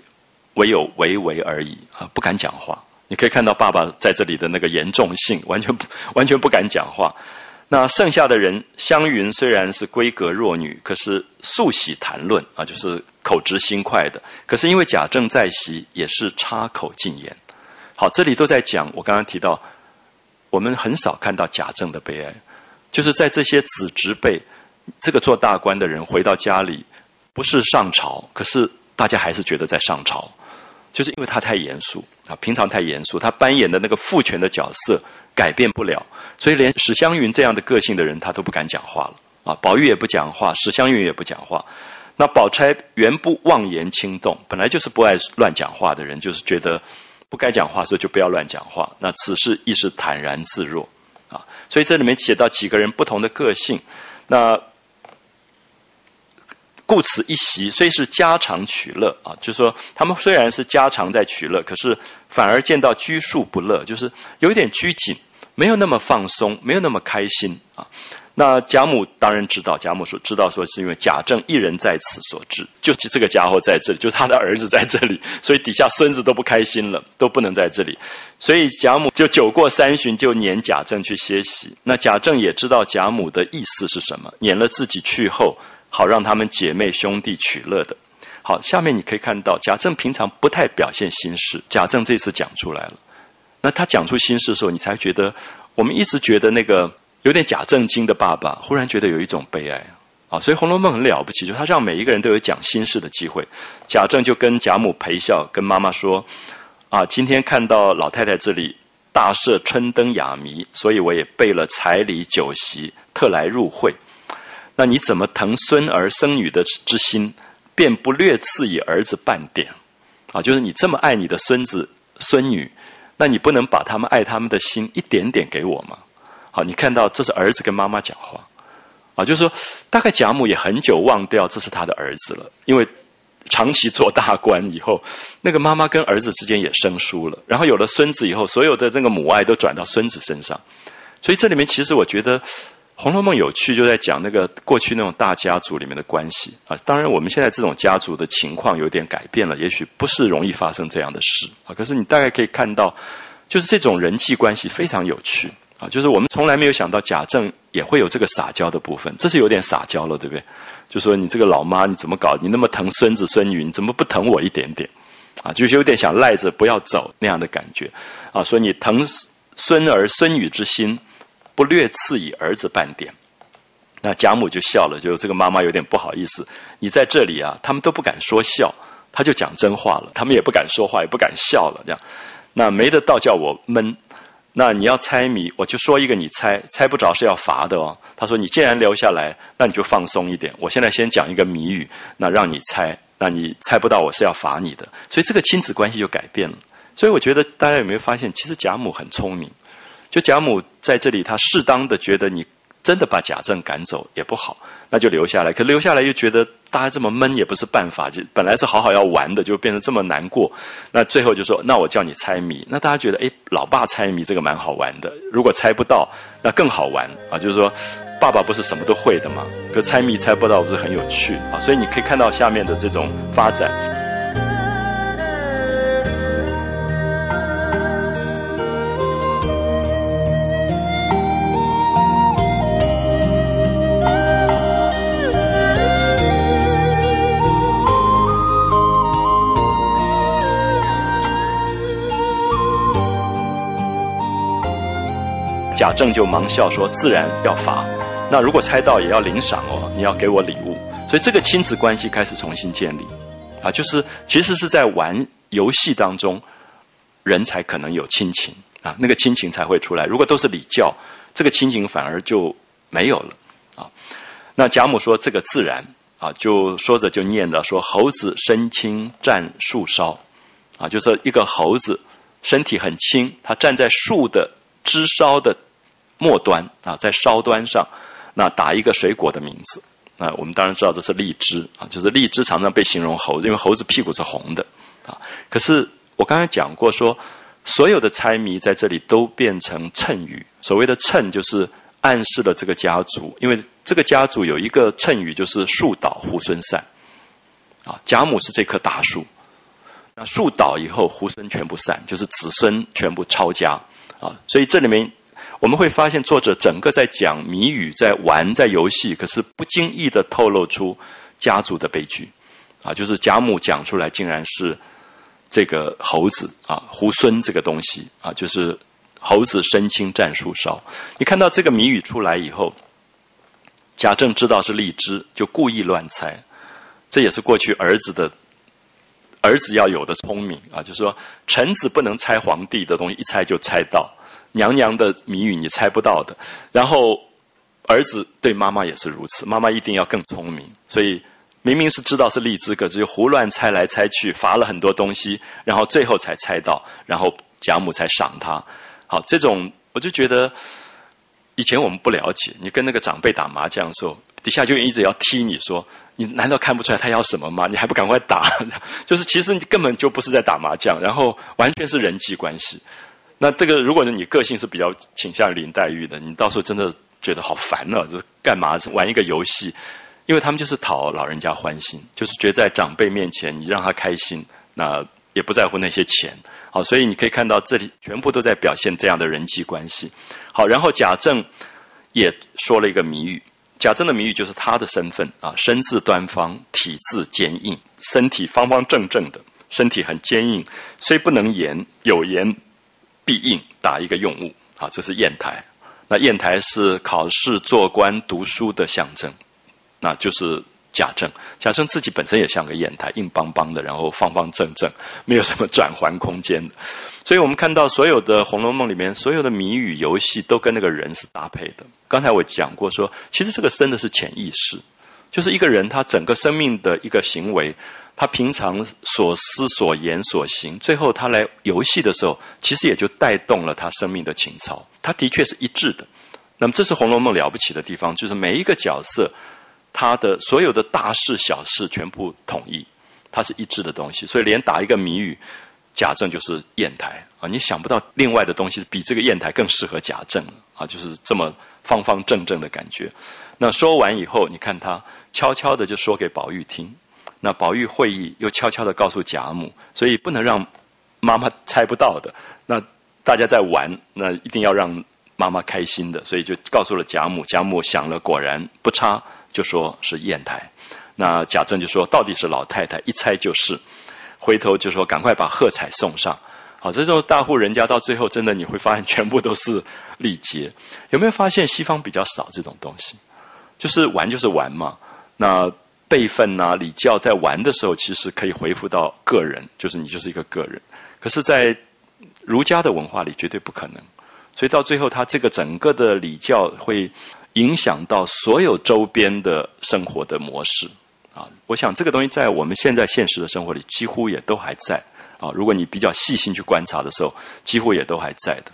唯有唯唯而已啊，不敢讲话。你可以看到爸爸在这里的那个严重性，完全 完全不敢讲话。那剩下的人，湘云虽然是闺阁弱女，可是素喜谈论啊，就是口直心快的。可是因为贾政在席，也是插口进言。好，这里都在讲。我刚刚提到，我们很少看到贾政的悲哀，就是在这些子侄辈，这个做大官的人回到家里，不是上朝，可是大家还是觉得在上朝，就是因为他太严肃啊，平常太严肃，他扮演的那个父权的角色改变不了，所以连史湘云这样的个性的人，他都不敢讲话了啊。宝玉也不讲话，史湘云也不讲话。那宝钗原不妄言轻动，本来就是不爱乱讲话的人，就是觉得。不该讲话时候就不要乱讲话。那此事亦是坦然自若啊。所以这里面写到几个人不同的个性。那故此一席虽是家常取乐啊，就是说他们虽然是家常在取乐，可是反而见到拘束不乐，就是有一点拘谨，没有那么放松，没有那么开心啊。那贾母当然知道，贾母说知道说是因为贾政一人在此所致，就这个家伙在这里，就他的儿子在这里，所以底下孙子都不开心了，都不能在这里，所以贾母就酒过三巡，就撵贾政去歇息。那贾政也知道贾母的意思是什么，撵了自己去后，好让他们姐妹兄弟取乐的。好，下面你可以看到贾政平常不太表现心事，贾政这次讲出来了。那他讲出心事的时候，你才觉得我们一直觉得那个。有点假正经的爸爸，忽然觉得有一种悲哀啊！所以《红楼梦》很了不起，就他让每一个人都有讲心事的机会。贾政就跟贾母陪笑，跟妈妈说：“啊，今天看到老太太这里大设春灯雅谜，所以我也备了彩礼酒席，特来入会。那你怎么疼孙儿生女的之心，便不略赐以儿子半点？啊，就是你这么爱你的孙子孙女，那你不能把他们爱他们的心一点点给我吗？”好，你看到这是儿子跟妈妈讲话，啊，就是说，大概贾母也很久忘掉这是他的儿子了，因为长期做大官以后，那个妈妈跟儿子之间也生疏了，然后有了孙子以后，所有的这个母爱都转到孙子身上，所以这里面其实我觉得红楼梦》有趣就在讲那个过去那种大家族里面的关系啊。当然，我们现在这种家族的情况有点改变了，也许不是容易发生这样的事啊。可是你大概可以看到，就是这种人际关系非常有趣啊。就是我们从来没有想到贾政也会有这个撒娇的部分，这是有点撒娇了，对不对？就说你这个老妈你怎么搞？你那么疼孙子孙女，你怎么不疼我一点点？啊，就是有点想赖着不要走那样的感觉啊。说你疼孙儿孙女之心。不略赐以儿子半点，那贾母就笑了，就这个妈妈有点不好意思。你在这里啊，他们都不敢说笑，他就讲真话了，他们也不敢说话，也不敢笑了。这样，那没得倒叫我闷。那你要猜谜，我就说一个，你猜，猜不着是要罚的哦。他说：“你既然留下来，那你就放松一点。我现在先讲一个谜语，那让你猜，那你猜不到我是要罚你的。所以这个亲子关系就改变了。所以我觉得大家有没有发现，其实贾母很聪明。”就贾母在这里，她适当的觉得你真的把贾政赶走也不好，那就留下来。可留下来又觉得大家这么闷也不是办法，就本来是好好要玩的，就变成这么难过。那最后就说：“那我叫你猜谜。”那大家觉得，哎，老爸猜谜这个蛮好玩的。如果猜不到，那更好玩啊！就是说，爸爸不是什么都会的嘛，可猜谜猜不到不是很有趣啊？所以你可以看到下面的这种发展。贾政就忙笑说：“自然要罚，那如果猜到也要领赏哦，你要给我礼物。所以这个亲子关系开始重新建立，啊，就是其实是在玩游戏当中，人才可能有亲情啊，那个亲情才会出来。如果都是礼教，这个亲情反而就没有了啊。那贾母说这个自然啊，就说着就念着说：猴子身轻站树梢，啊，就说一个猴子身体很轻，它站在树的枝梢的。末端啊，在梢端上，那打一个水果的名字。那我们当然知道这是荔枝啊，就是荔枝常常被形容猴子，因为猴子屁股是红的啊。可是我刚才讲过，说所有的猜谜在这里都变成谶语。所谓的谶，就是暗示了这个家族，因为这个家族有一个谶语，就是树倒猢狲散啊。贾母是这棵大树，那树倒以后，猢狲全部散，就是子孙全部抄家啊。所以这里面。我们会发现，作者整个在讲谜语，在玩，在游戏，可是不经意的透露出家族的悲剧，啊，就是贾母讲出来，竟然是这个猴子啊，猢狲这个东西啊，就是猴子身轻战树梢。你看到这个谜语出来以后，贾政知道是荔枝，就故意乱猜，这也是过去儿子的儿子要有的聪明啊，就是说臣子不能猜皇帝的东西，一猜就猜到。娘娘的谜语你猜不到的，然后儿子对妈妈也是如此，妈妈一定要更聪明，所以明明是知道是荔枝，可是就胡乱猜来猜去，罚了很多东西，然后最后才猜到，然后贾母才赏他。好，这种我就觉得以前我们不了解，你跟那个长辈打麻将的时候，底下就一直要踢你说，你难道看不出来他要什么吗？你还不赶快打？就是其实你根本就不是在打麻将，然后完全是人际关系。那这个，如果是你个性是比较倾向林黛玉的，你到时候真的觉得好烦了，就干嘛玩一个游戏？因为他们就是讨老人家欢心，就是觉得在长辈面前你让他开心，那也不在乎那些钱。好，所以你可以看到这里全部都在表现这样的人际关系。好，然后贾政也说了一个谜语，贾政的谜语就是他的身份啊，身字端方，体字坚硬，身体方方正正的，身体很坚硬，虽不能言，有言。必应打一个用物啊，这是砚台。那砚台是考试、做官、读书的象征，那就是贾政。贾政自己本身也像个砚台，硬邦邦的，然后方方正正，没有什么转环空间的。所以我们看到所有的《红楼梦》里面，所有的谜语游戏都跟那个人是搭配的。刚才我讲过，说其实这个真的是潜意识，就是一个人他整个生命的一个行为。他平常所思所言所行，最后他来游戏的时候，其实也就带动了他生命的情操。他的确是一致的。那么，这是《红楼梦》了不起的地方，就是每一个角色，他的所有的大事小事全部统一，它是一致的东西。所以，连打一个谜语，贾政就是砚台啊！你想不到另外的东西比这个砚台更适合贾政啊！就是这么方方正正的感觉。那说完以后，你看他悄悄的就说给宝玉听。那宝玉会意，又悄悄的告诉贾母，所以不能让妈妈猜不到的。那大家在玩，那一定要让妈妈开心的，所以就告诉了贾母。贾母想了，果然不差，就说是砚台。那贾政就说到底是老太太，一猜就是。回头就说赶快把贺彩送上。好，这种大户人家到最后，真的你会发现全部都是礼节。有没有发现西方比较少这种东西？就是玩就是玩嘛。那辈分呐、礼教在玩的时候，其实可以回复到个人，就是你就是一个个人。可是，在儒家的文化里，绝对不可能。所以到最后，他这个整个的礼教会影响到所有周边的生活的模式啊。我想这个东西在我们现在现实的生活里，几乎也都还在。啊，如果你比较细心去观察的时候，几乎也都还在的。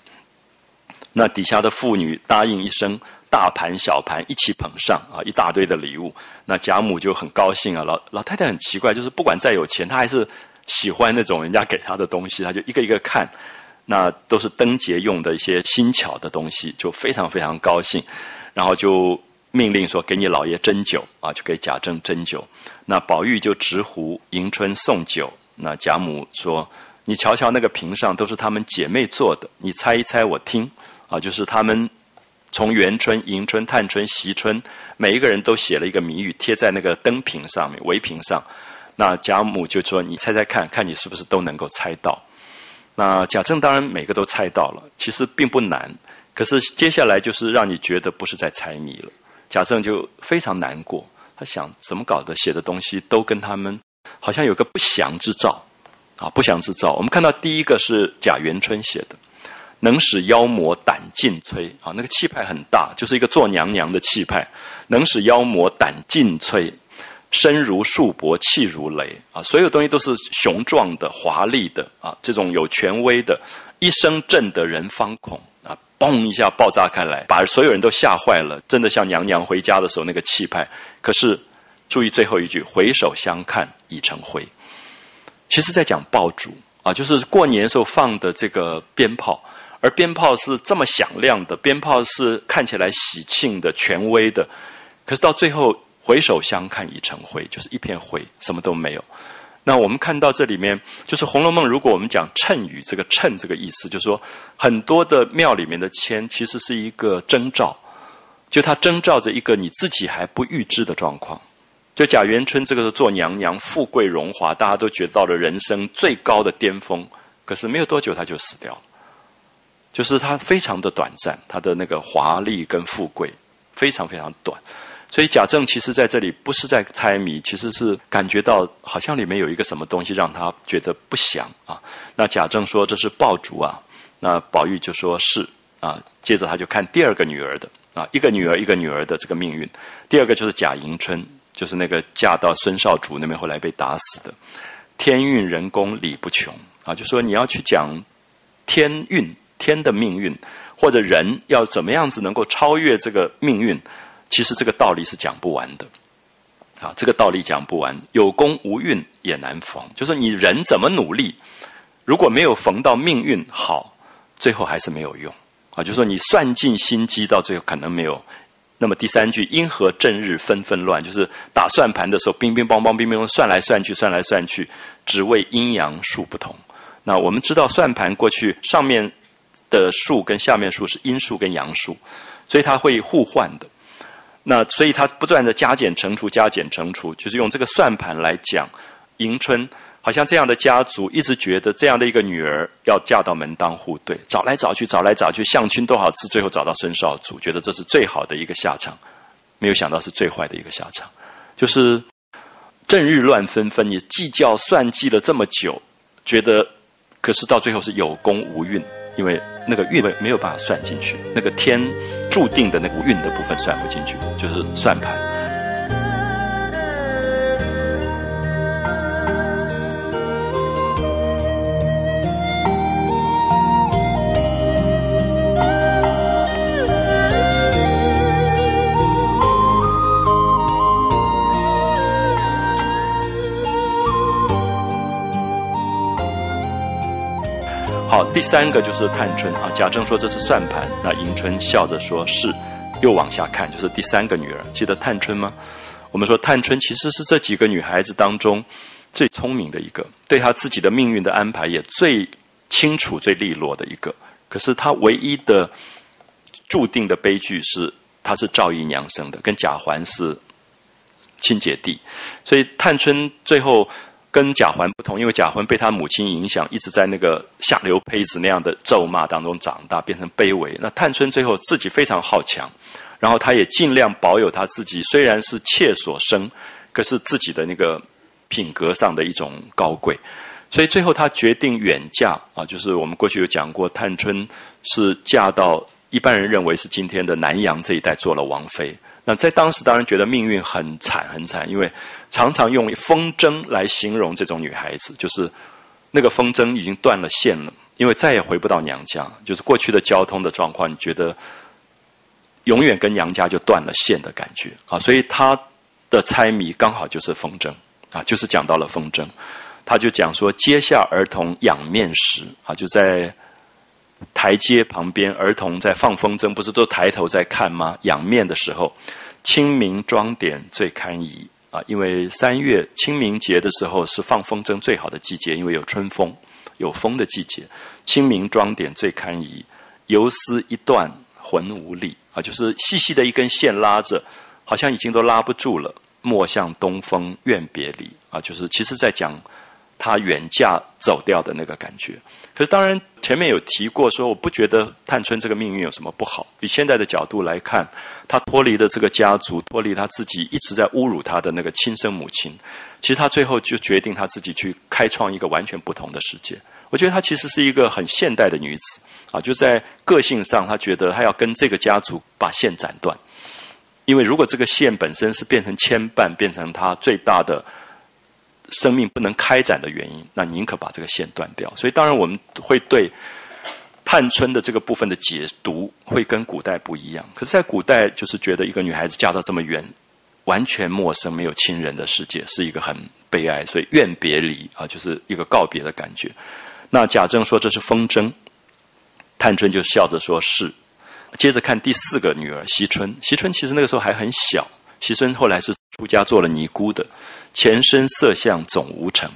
那底下的妇女答应一声，大盘小盘一起捧上啊，一大堆的礼物。那贾母就很高兴啊。老老太太很奇怪，就是不管再有钱，她还是喜欢那种人家给她的东西，她就一个一个看。那都是灯节用的一些新巧的东西，就非常非常高兴。然后就命令说：“给你老爷斟酒啊，就给贾政斟酒。”那宝玉就执壶迎春送酒。那贾母说：“你瞧瞧那个瓶上都是她们姐妹做的，你猜一猜，我听啊，就是他们从元春、迎春、探春、惜春，每一个人都写了一个谜语，贴在那个灯瓶上面、围屏上。那贾母就说：‘你猜猜看看，你是不是都能够猜到？’那贾政当然每个都猜到了，其实并不难。可是接下来就是让你觉得不是在猜谜了。贾政就非常难过，他想怎么搞的，写的东西都跟他们。”好像有个不祥之兆，啊，不祥之兆。我们看到第一个是贾元春写的，能使妖魔胆尽摧啊，那个气派很大，就是一个做娘娘的气派，能使妖魔胆尽摧，身如束帛，气如雷啊，所有东西都是雄壮的、华丽的啊，这种有权威的，一声震得人方恐啊，嘣一下爆炸开来，把所有人都吓坏了，真的像娘娘回家的时候那个气派。可是。注意最后一句，回首相看已成灰。其实在讲爆竹啊，就是过年时候放的这个鞭炮，而鞭炮是这么响亮的，鞭炮是看起来喜庆的、权威的，可是到最后回首相看已成灰，就是一片灰，什么都没有。那我们看到这里面，就是《红楼梦》，如果我们讲谶语，这个谶这个意思，就是说很多的庙里面的签，其实是一个征兆，就它征兆着一个你自己还不预知的状况。就贾元春这个时候做娘娘，富贵荣华，大家都觉得到了人生最高的巅峰。可是没有多久，他就死掉了。就是他非常的短暂，他的那个华丽跟富贵非常非常短。所以贾政其实在这里不是在猜谜，其实是感觉到好像里面有一个什么东西让他觉得不祥啊。那贾政说这是爆竹啊，那宝玉就说是啊。接着他就看第二个女儿的啊，一个女儿一个女儿的这个命运。第二个就是贾迎春。就是那个嫁到孙少主那边，后来被打死的。天运人工理不穷啊，就说你要去讲天运天的命运，或者人要怎么样子能够超越这个命运，其实这个道理是讲不完的。啊，这个道理讲不完，有功无运也难逢。就是你人怎么努力，如果没有逢到命运好，最后还是没有用啊。就说你算尽心机，到最后可能没有。那么第三句，因何正日纷纷乱？就是打算盘的时候，乒乒乓乓，乒乒乓算来算去，算来算去，只为阴阳数不同。那我们知道，算盘过去上面的数跟下面数是阴数跟阳数，所以它会互换的。那所以它不断的加减乘除，加减乘除，就是用这个算盘来讲迎春。好像这样的家族一直觉得这样的一个女儿要嫁到门当户对，找来找去，找来找去，相亲多少次，最后找到孙少主，觉得这是最好的一个下场，没有想到是最坏的一个下场，就是正日乱纷纷，你计较算计了这么久，觉得可是到最后是有功无运，因为那个运没有办法算进去，那个天注定的那个运的部分算不进去，就是算盘。好，第三个就是探春啊。贾政说这是算盘，那迎春笑着说是。又往下看，就是第三个女儿，记得探春吗？我们说探春其实是这几个女孩子当中最聪明的一个，对她自己的命运的安排也最清楚、最利落的一个。可是她唯一的注定的悲剧是，她是赵姨娘生的，跟贾环是亲姐弟，所以探春最后。跟贾环不同，因为贾环被他母亲影响，一直在那个下流胚子那样的咒骂当中长大，变成卑微。那探春最后自己非常好强，然后她也尽量保有她自己，虽然是妾所生，可是自己的那个品格上的一种高贵。所以最后她决定远嫁啊，就是我们过去有讲过，探春是嫁到一般人认为是今天的南阳这一带做了王妃。那在当时当然觉得命运很惨很惨，因为常常用风筝来形容这种女孩子，就是那个风筝已经断了线了，因为再也回不到娘家。就是过去的交通的状况，你觉得永远跟娘家就断了线的感觉啊。所以他的猜谜刚好就是风筝啊，就是讲到了风筝，他就讲说阶下儿童仰面时啊，就在。台阶旁边，儿童在放风筝，不是都抬头在看吗？仰面的时候，清明装点最堪宜啊！因为三月清明节的时候是放风筝最好的季节，因为有春风，有风的季节。清明装点最堪宜，游丝一断魂无力啊！就是细细的一根线拉着，好像已经都拉不住了。莫向东风怨别离啊！就是其实在讲他远嫁走掉的那个感觉。可是当然。前面有提过，说我不觉得探春这个命运有什么不好。以现在的角度来看，她脱离了这个家族，脱离她自己一直在侮辱她的那个亲生母亲。其实她最后就决定她自己去开创一个完全不同的世界。我觉得她其实是一个很现代的女子啊，就在个性上，她觉得她要跟这个家族把线斩断。因为如果这个线本身是变成牵绊，变成她最大的。生命不能开展的原因，那宁可把这个线断掉。所以，当然我们会对探春的这个部分的解读会跟古代不一样。可是，在古代，就是觉得一个女孩子嫁到这么远，完全陌生、没有亲人的世界，是一个很悲哀。所以，愿别离啊，就是一个告别的感觉。那贾政说这是风筝，探春就笑着说是。接着看第四个女儿惜春，惜春其实那个时候还很小，惜春后来是出家做了尼姑的。前身色相总无成，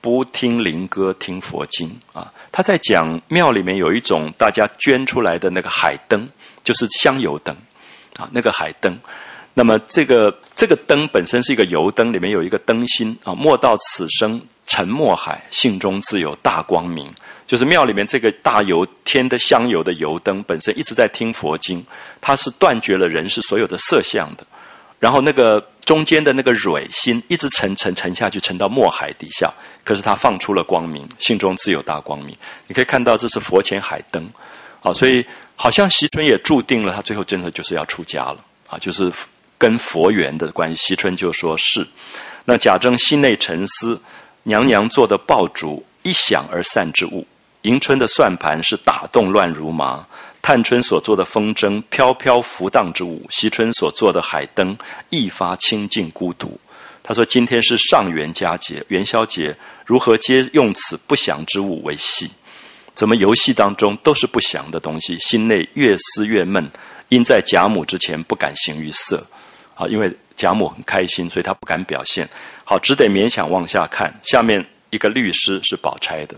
不听灵歌听佛经啊！他在讲庙里面有一种大家捐出来的那个海灯，就是香油灯啊，那个海灯。那么这个这个灯本身是一个油灯，里面有一个灯芯啊。莫道此生沉默海，性中自有大光明。就是庙里面这个大油添的香油的油灯本身一直在听佛经，它是断绝了人世所有的色相的。然后那个中间的那个蕊心一直沉沉沉下去，沉到墨海底下。可是它放出了光明，心中自有大光明。你可以看到这是佛前海灯，啊，所以好像惜春也注定了，他最后真的就是要出家了啊，就是跟佛缘的关系。惜春就说是，那贾政心内沉思，娘娘做的爆竹一响而散之物，迎春的算盘是打动乱如麻。探春所做的风筝飘飘浮荡之物，惜春所做的海灯一发清净孤独。他说：“今天是上元佳节，元宵节，如何皆用此不祥之物为戏？怎么游戏当中都是不祥的东西？心内越思越闷，因在贾母之前不敢行于色。啊，因为贾母很开心，所以他不敢表现。好，只得勉强往下看。下面一个律诗是宝钗的，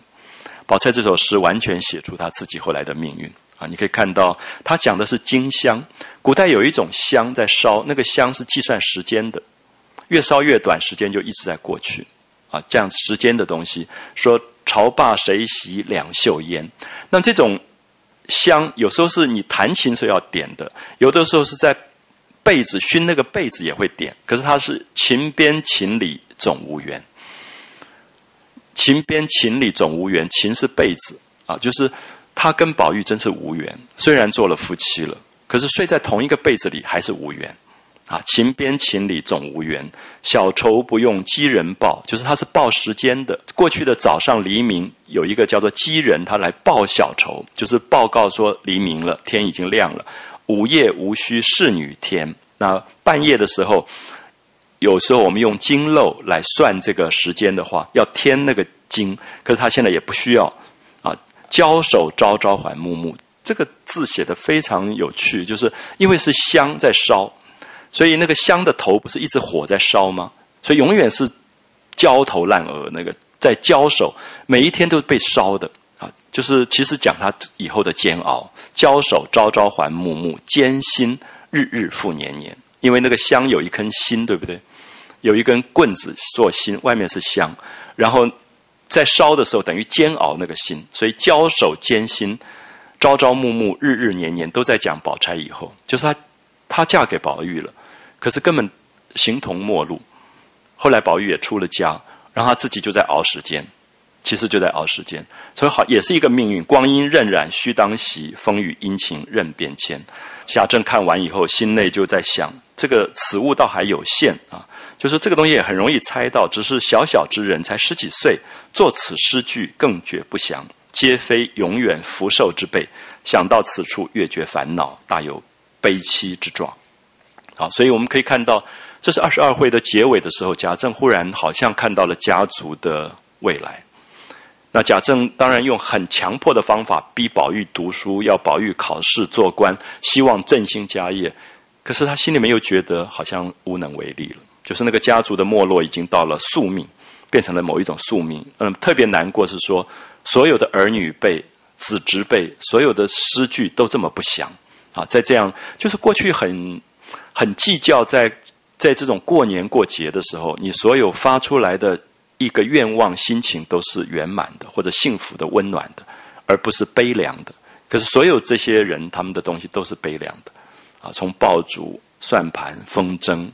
宝钗这首诗完全写出她自己后来的命运。”啊，你可以看到，他讲的是金香。古代有一种香在烧，那个香是计算时间的，越烧越短，时间就一直在过去。啊，这样时间的东西，说朝罢谁席两袖烟。那这种香，有时候是你弹琴时候要点的，有的时候是在被子熏那个被子也会点。可是它是琴边琴里总无缘，琴边琴里总无缘。琴是被子啊，就是。他跟宝玉真是无缘，虽然做了夫妻了，可是睡在同一个被子里还是无缘。啊，情边情里总无缘，小愁不用积人报，就是他是报时间的。过去的早上黎明有一个叫做积人，他来报小愁，就是报告说黎明了，天已经亮了。午夜无需侍女天，那半夜的时候，有时候我们用经漏来算这个时间的话，要添那个经，可是他现在也不需要。啊交手朝朝还暮暮，这个字写的非常有趣，就是因为是香在烧，所以那个香的头不是一直火在烧吗？所以永远是焦头烂额，那个在交手，每一天都是被烧的啊！就是其实讲他以后的煎熬，交手朝朝还暮暮，艰辛日日复年年。因为那个香有一根心，对不对？有一根棍子做心，外面是香，然后在烧的时候等于煎熬那个心，所以交手艰辛，朝朝暮暮，日日年年都在讲宝钗以后，就是她，她嫁给宝玉了，可是根本形同陌路。后来宝玉也出了家，然后他自己就在熬时间，其实就在熬时间，所以好也是一个命运。光阴荏苒，须当惜；风雨阴晴，任变迁。贾政看完以后，心内就在想：这个此物倒还有限啊。就是这个东西也很容易猜到，只是小小之人，才十几岁，作此诗句更觉不祥，皆非永远福寿之辈。想到此处，越觉烦恼，大有悲戚之状。好，所以我们可以看到，这是二十二回的结尾的时候，贾政忽然好像看到了家族的未来。那贾政当然用很强迫的方法逼宝玉读书，要宝玉考试做官，希望振兴家业。可是他心里面又觉得好像无能为力了。就是那个家族的没落已经到了宿命，变成了某一种宿命。嗯，特别难过是说，所有的儿女辈、子侄辈，所有的诗句都这么不详啊！在这样，就是过去很很计较，在在这种过年过节的时候，你所有发出来的一个愿望、心情都是圆满的，或者幸福的、温暖的，而不是悲凉的。可是所有这些人，他们的东西都是悲凉的啊！从爆竹、算盘、风筝。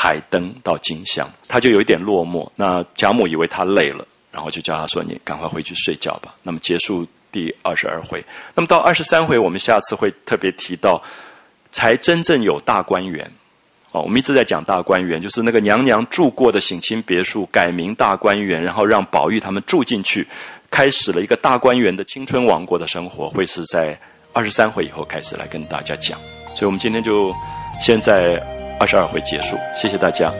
海灯到金香，他就有一点落寞。那贾母以为他累了，然后就叫他说：“你赶快回去睡觉吧。”那么结束第二十二回。那么到二十三回，我们下次会特别提到，才真正有大观园。哦，我们一直在讲大观园，就是那个娘娘住过的省亲别墅改名大观园，然后让宝玉他们住进去，开始了一个大观园的青春王国的生活，会是在二十三回以后开始来跟大家讲。所以我们今天就现在。二十二回结束谢谢大家。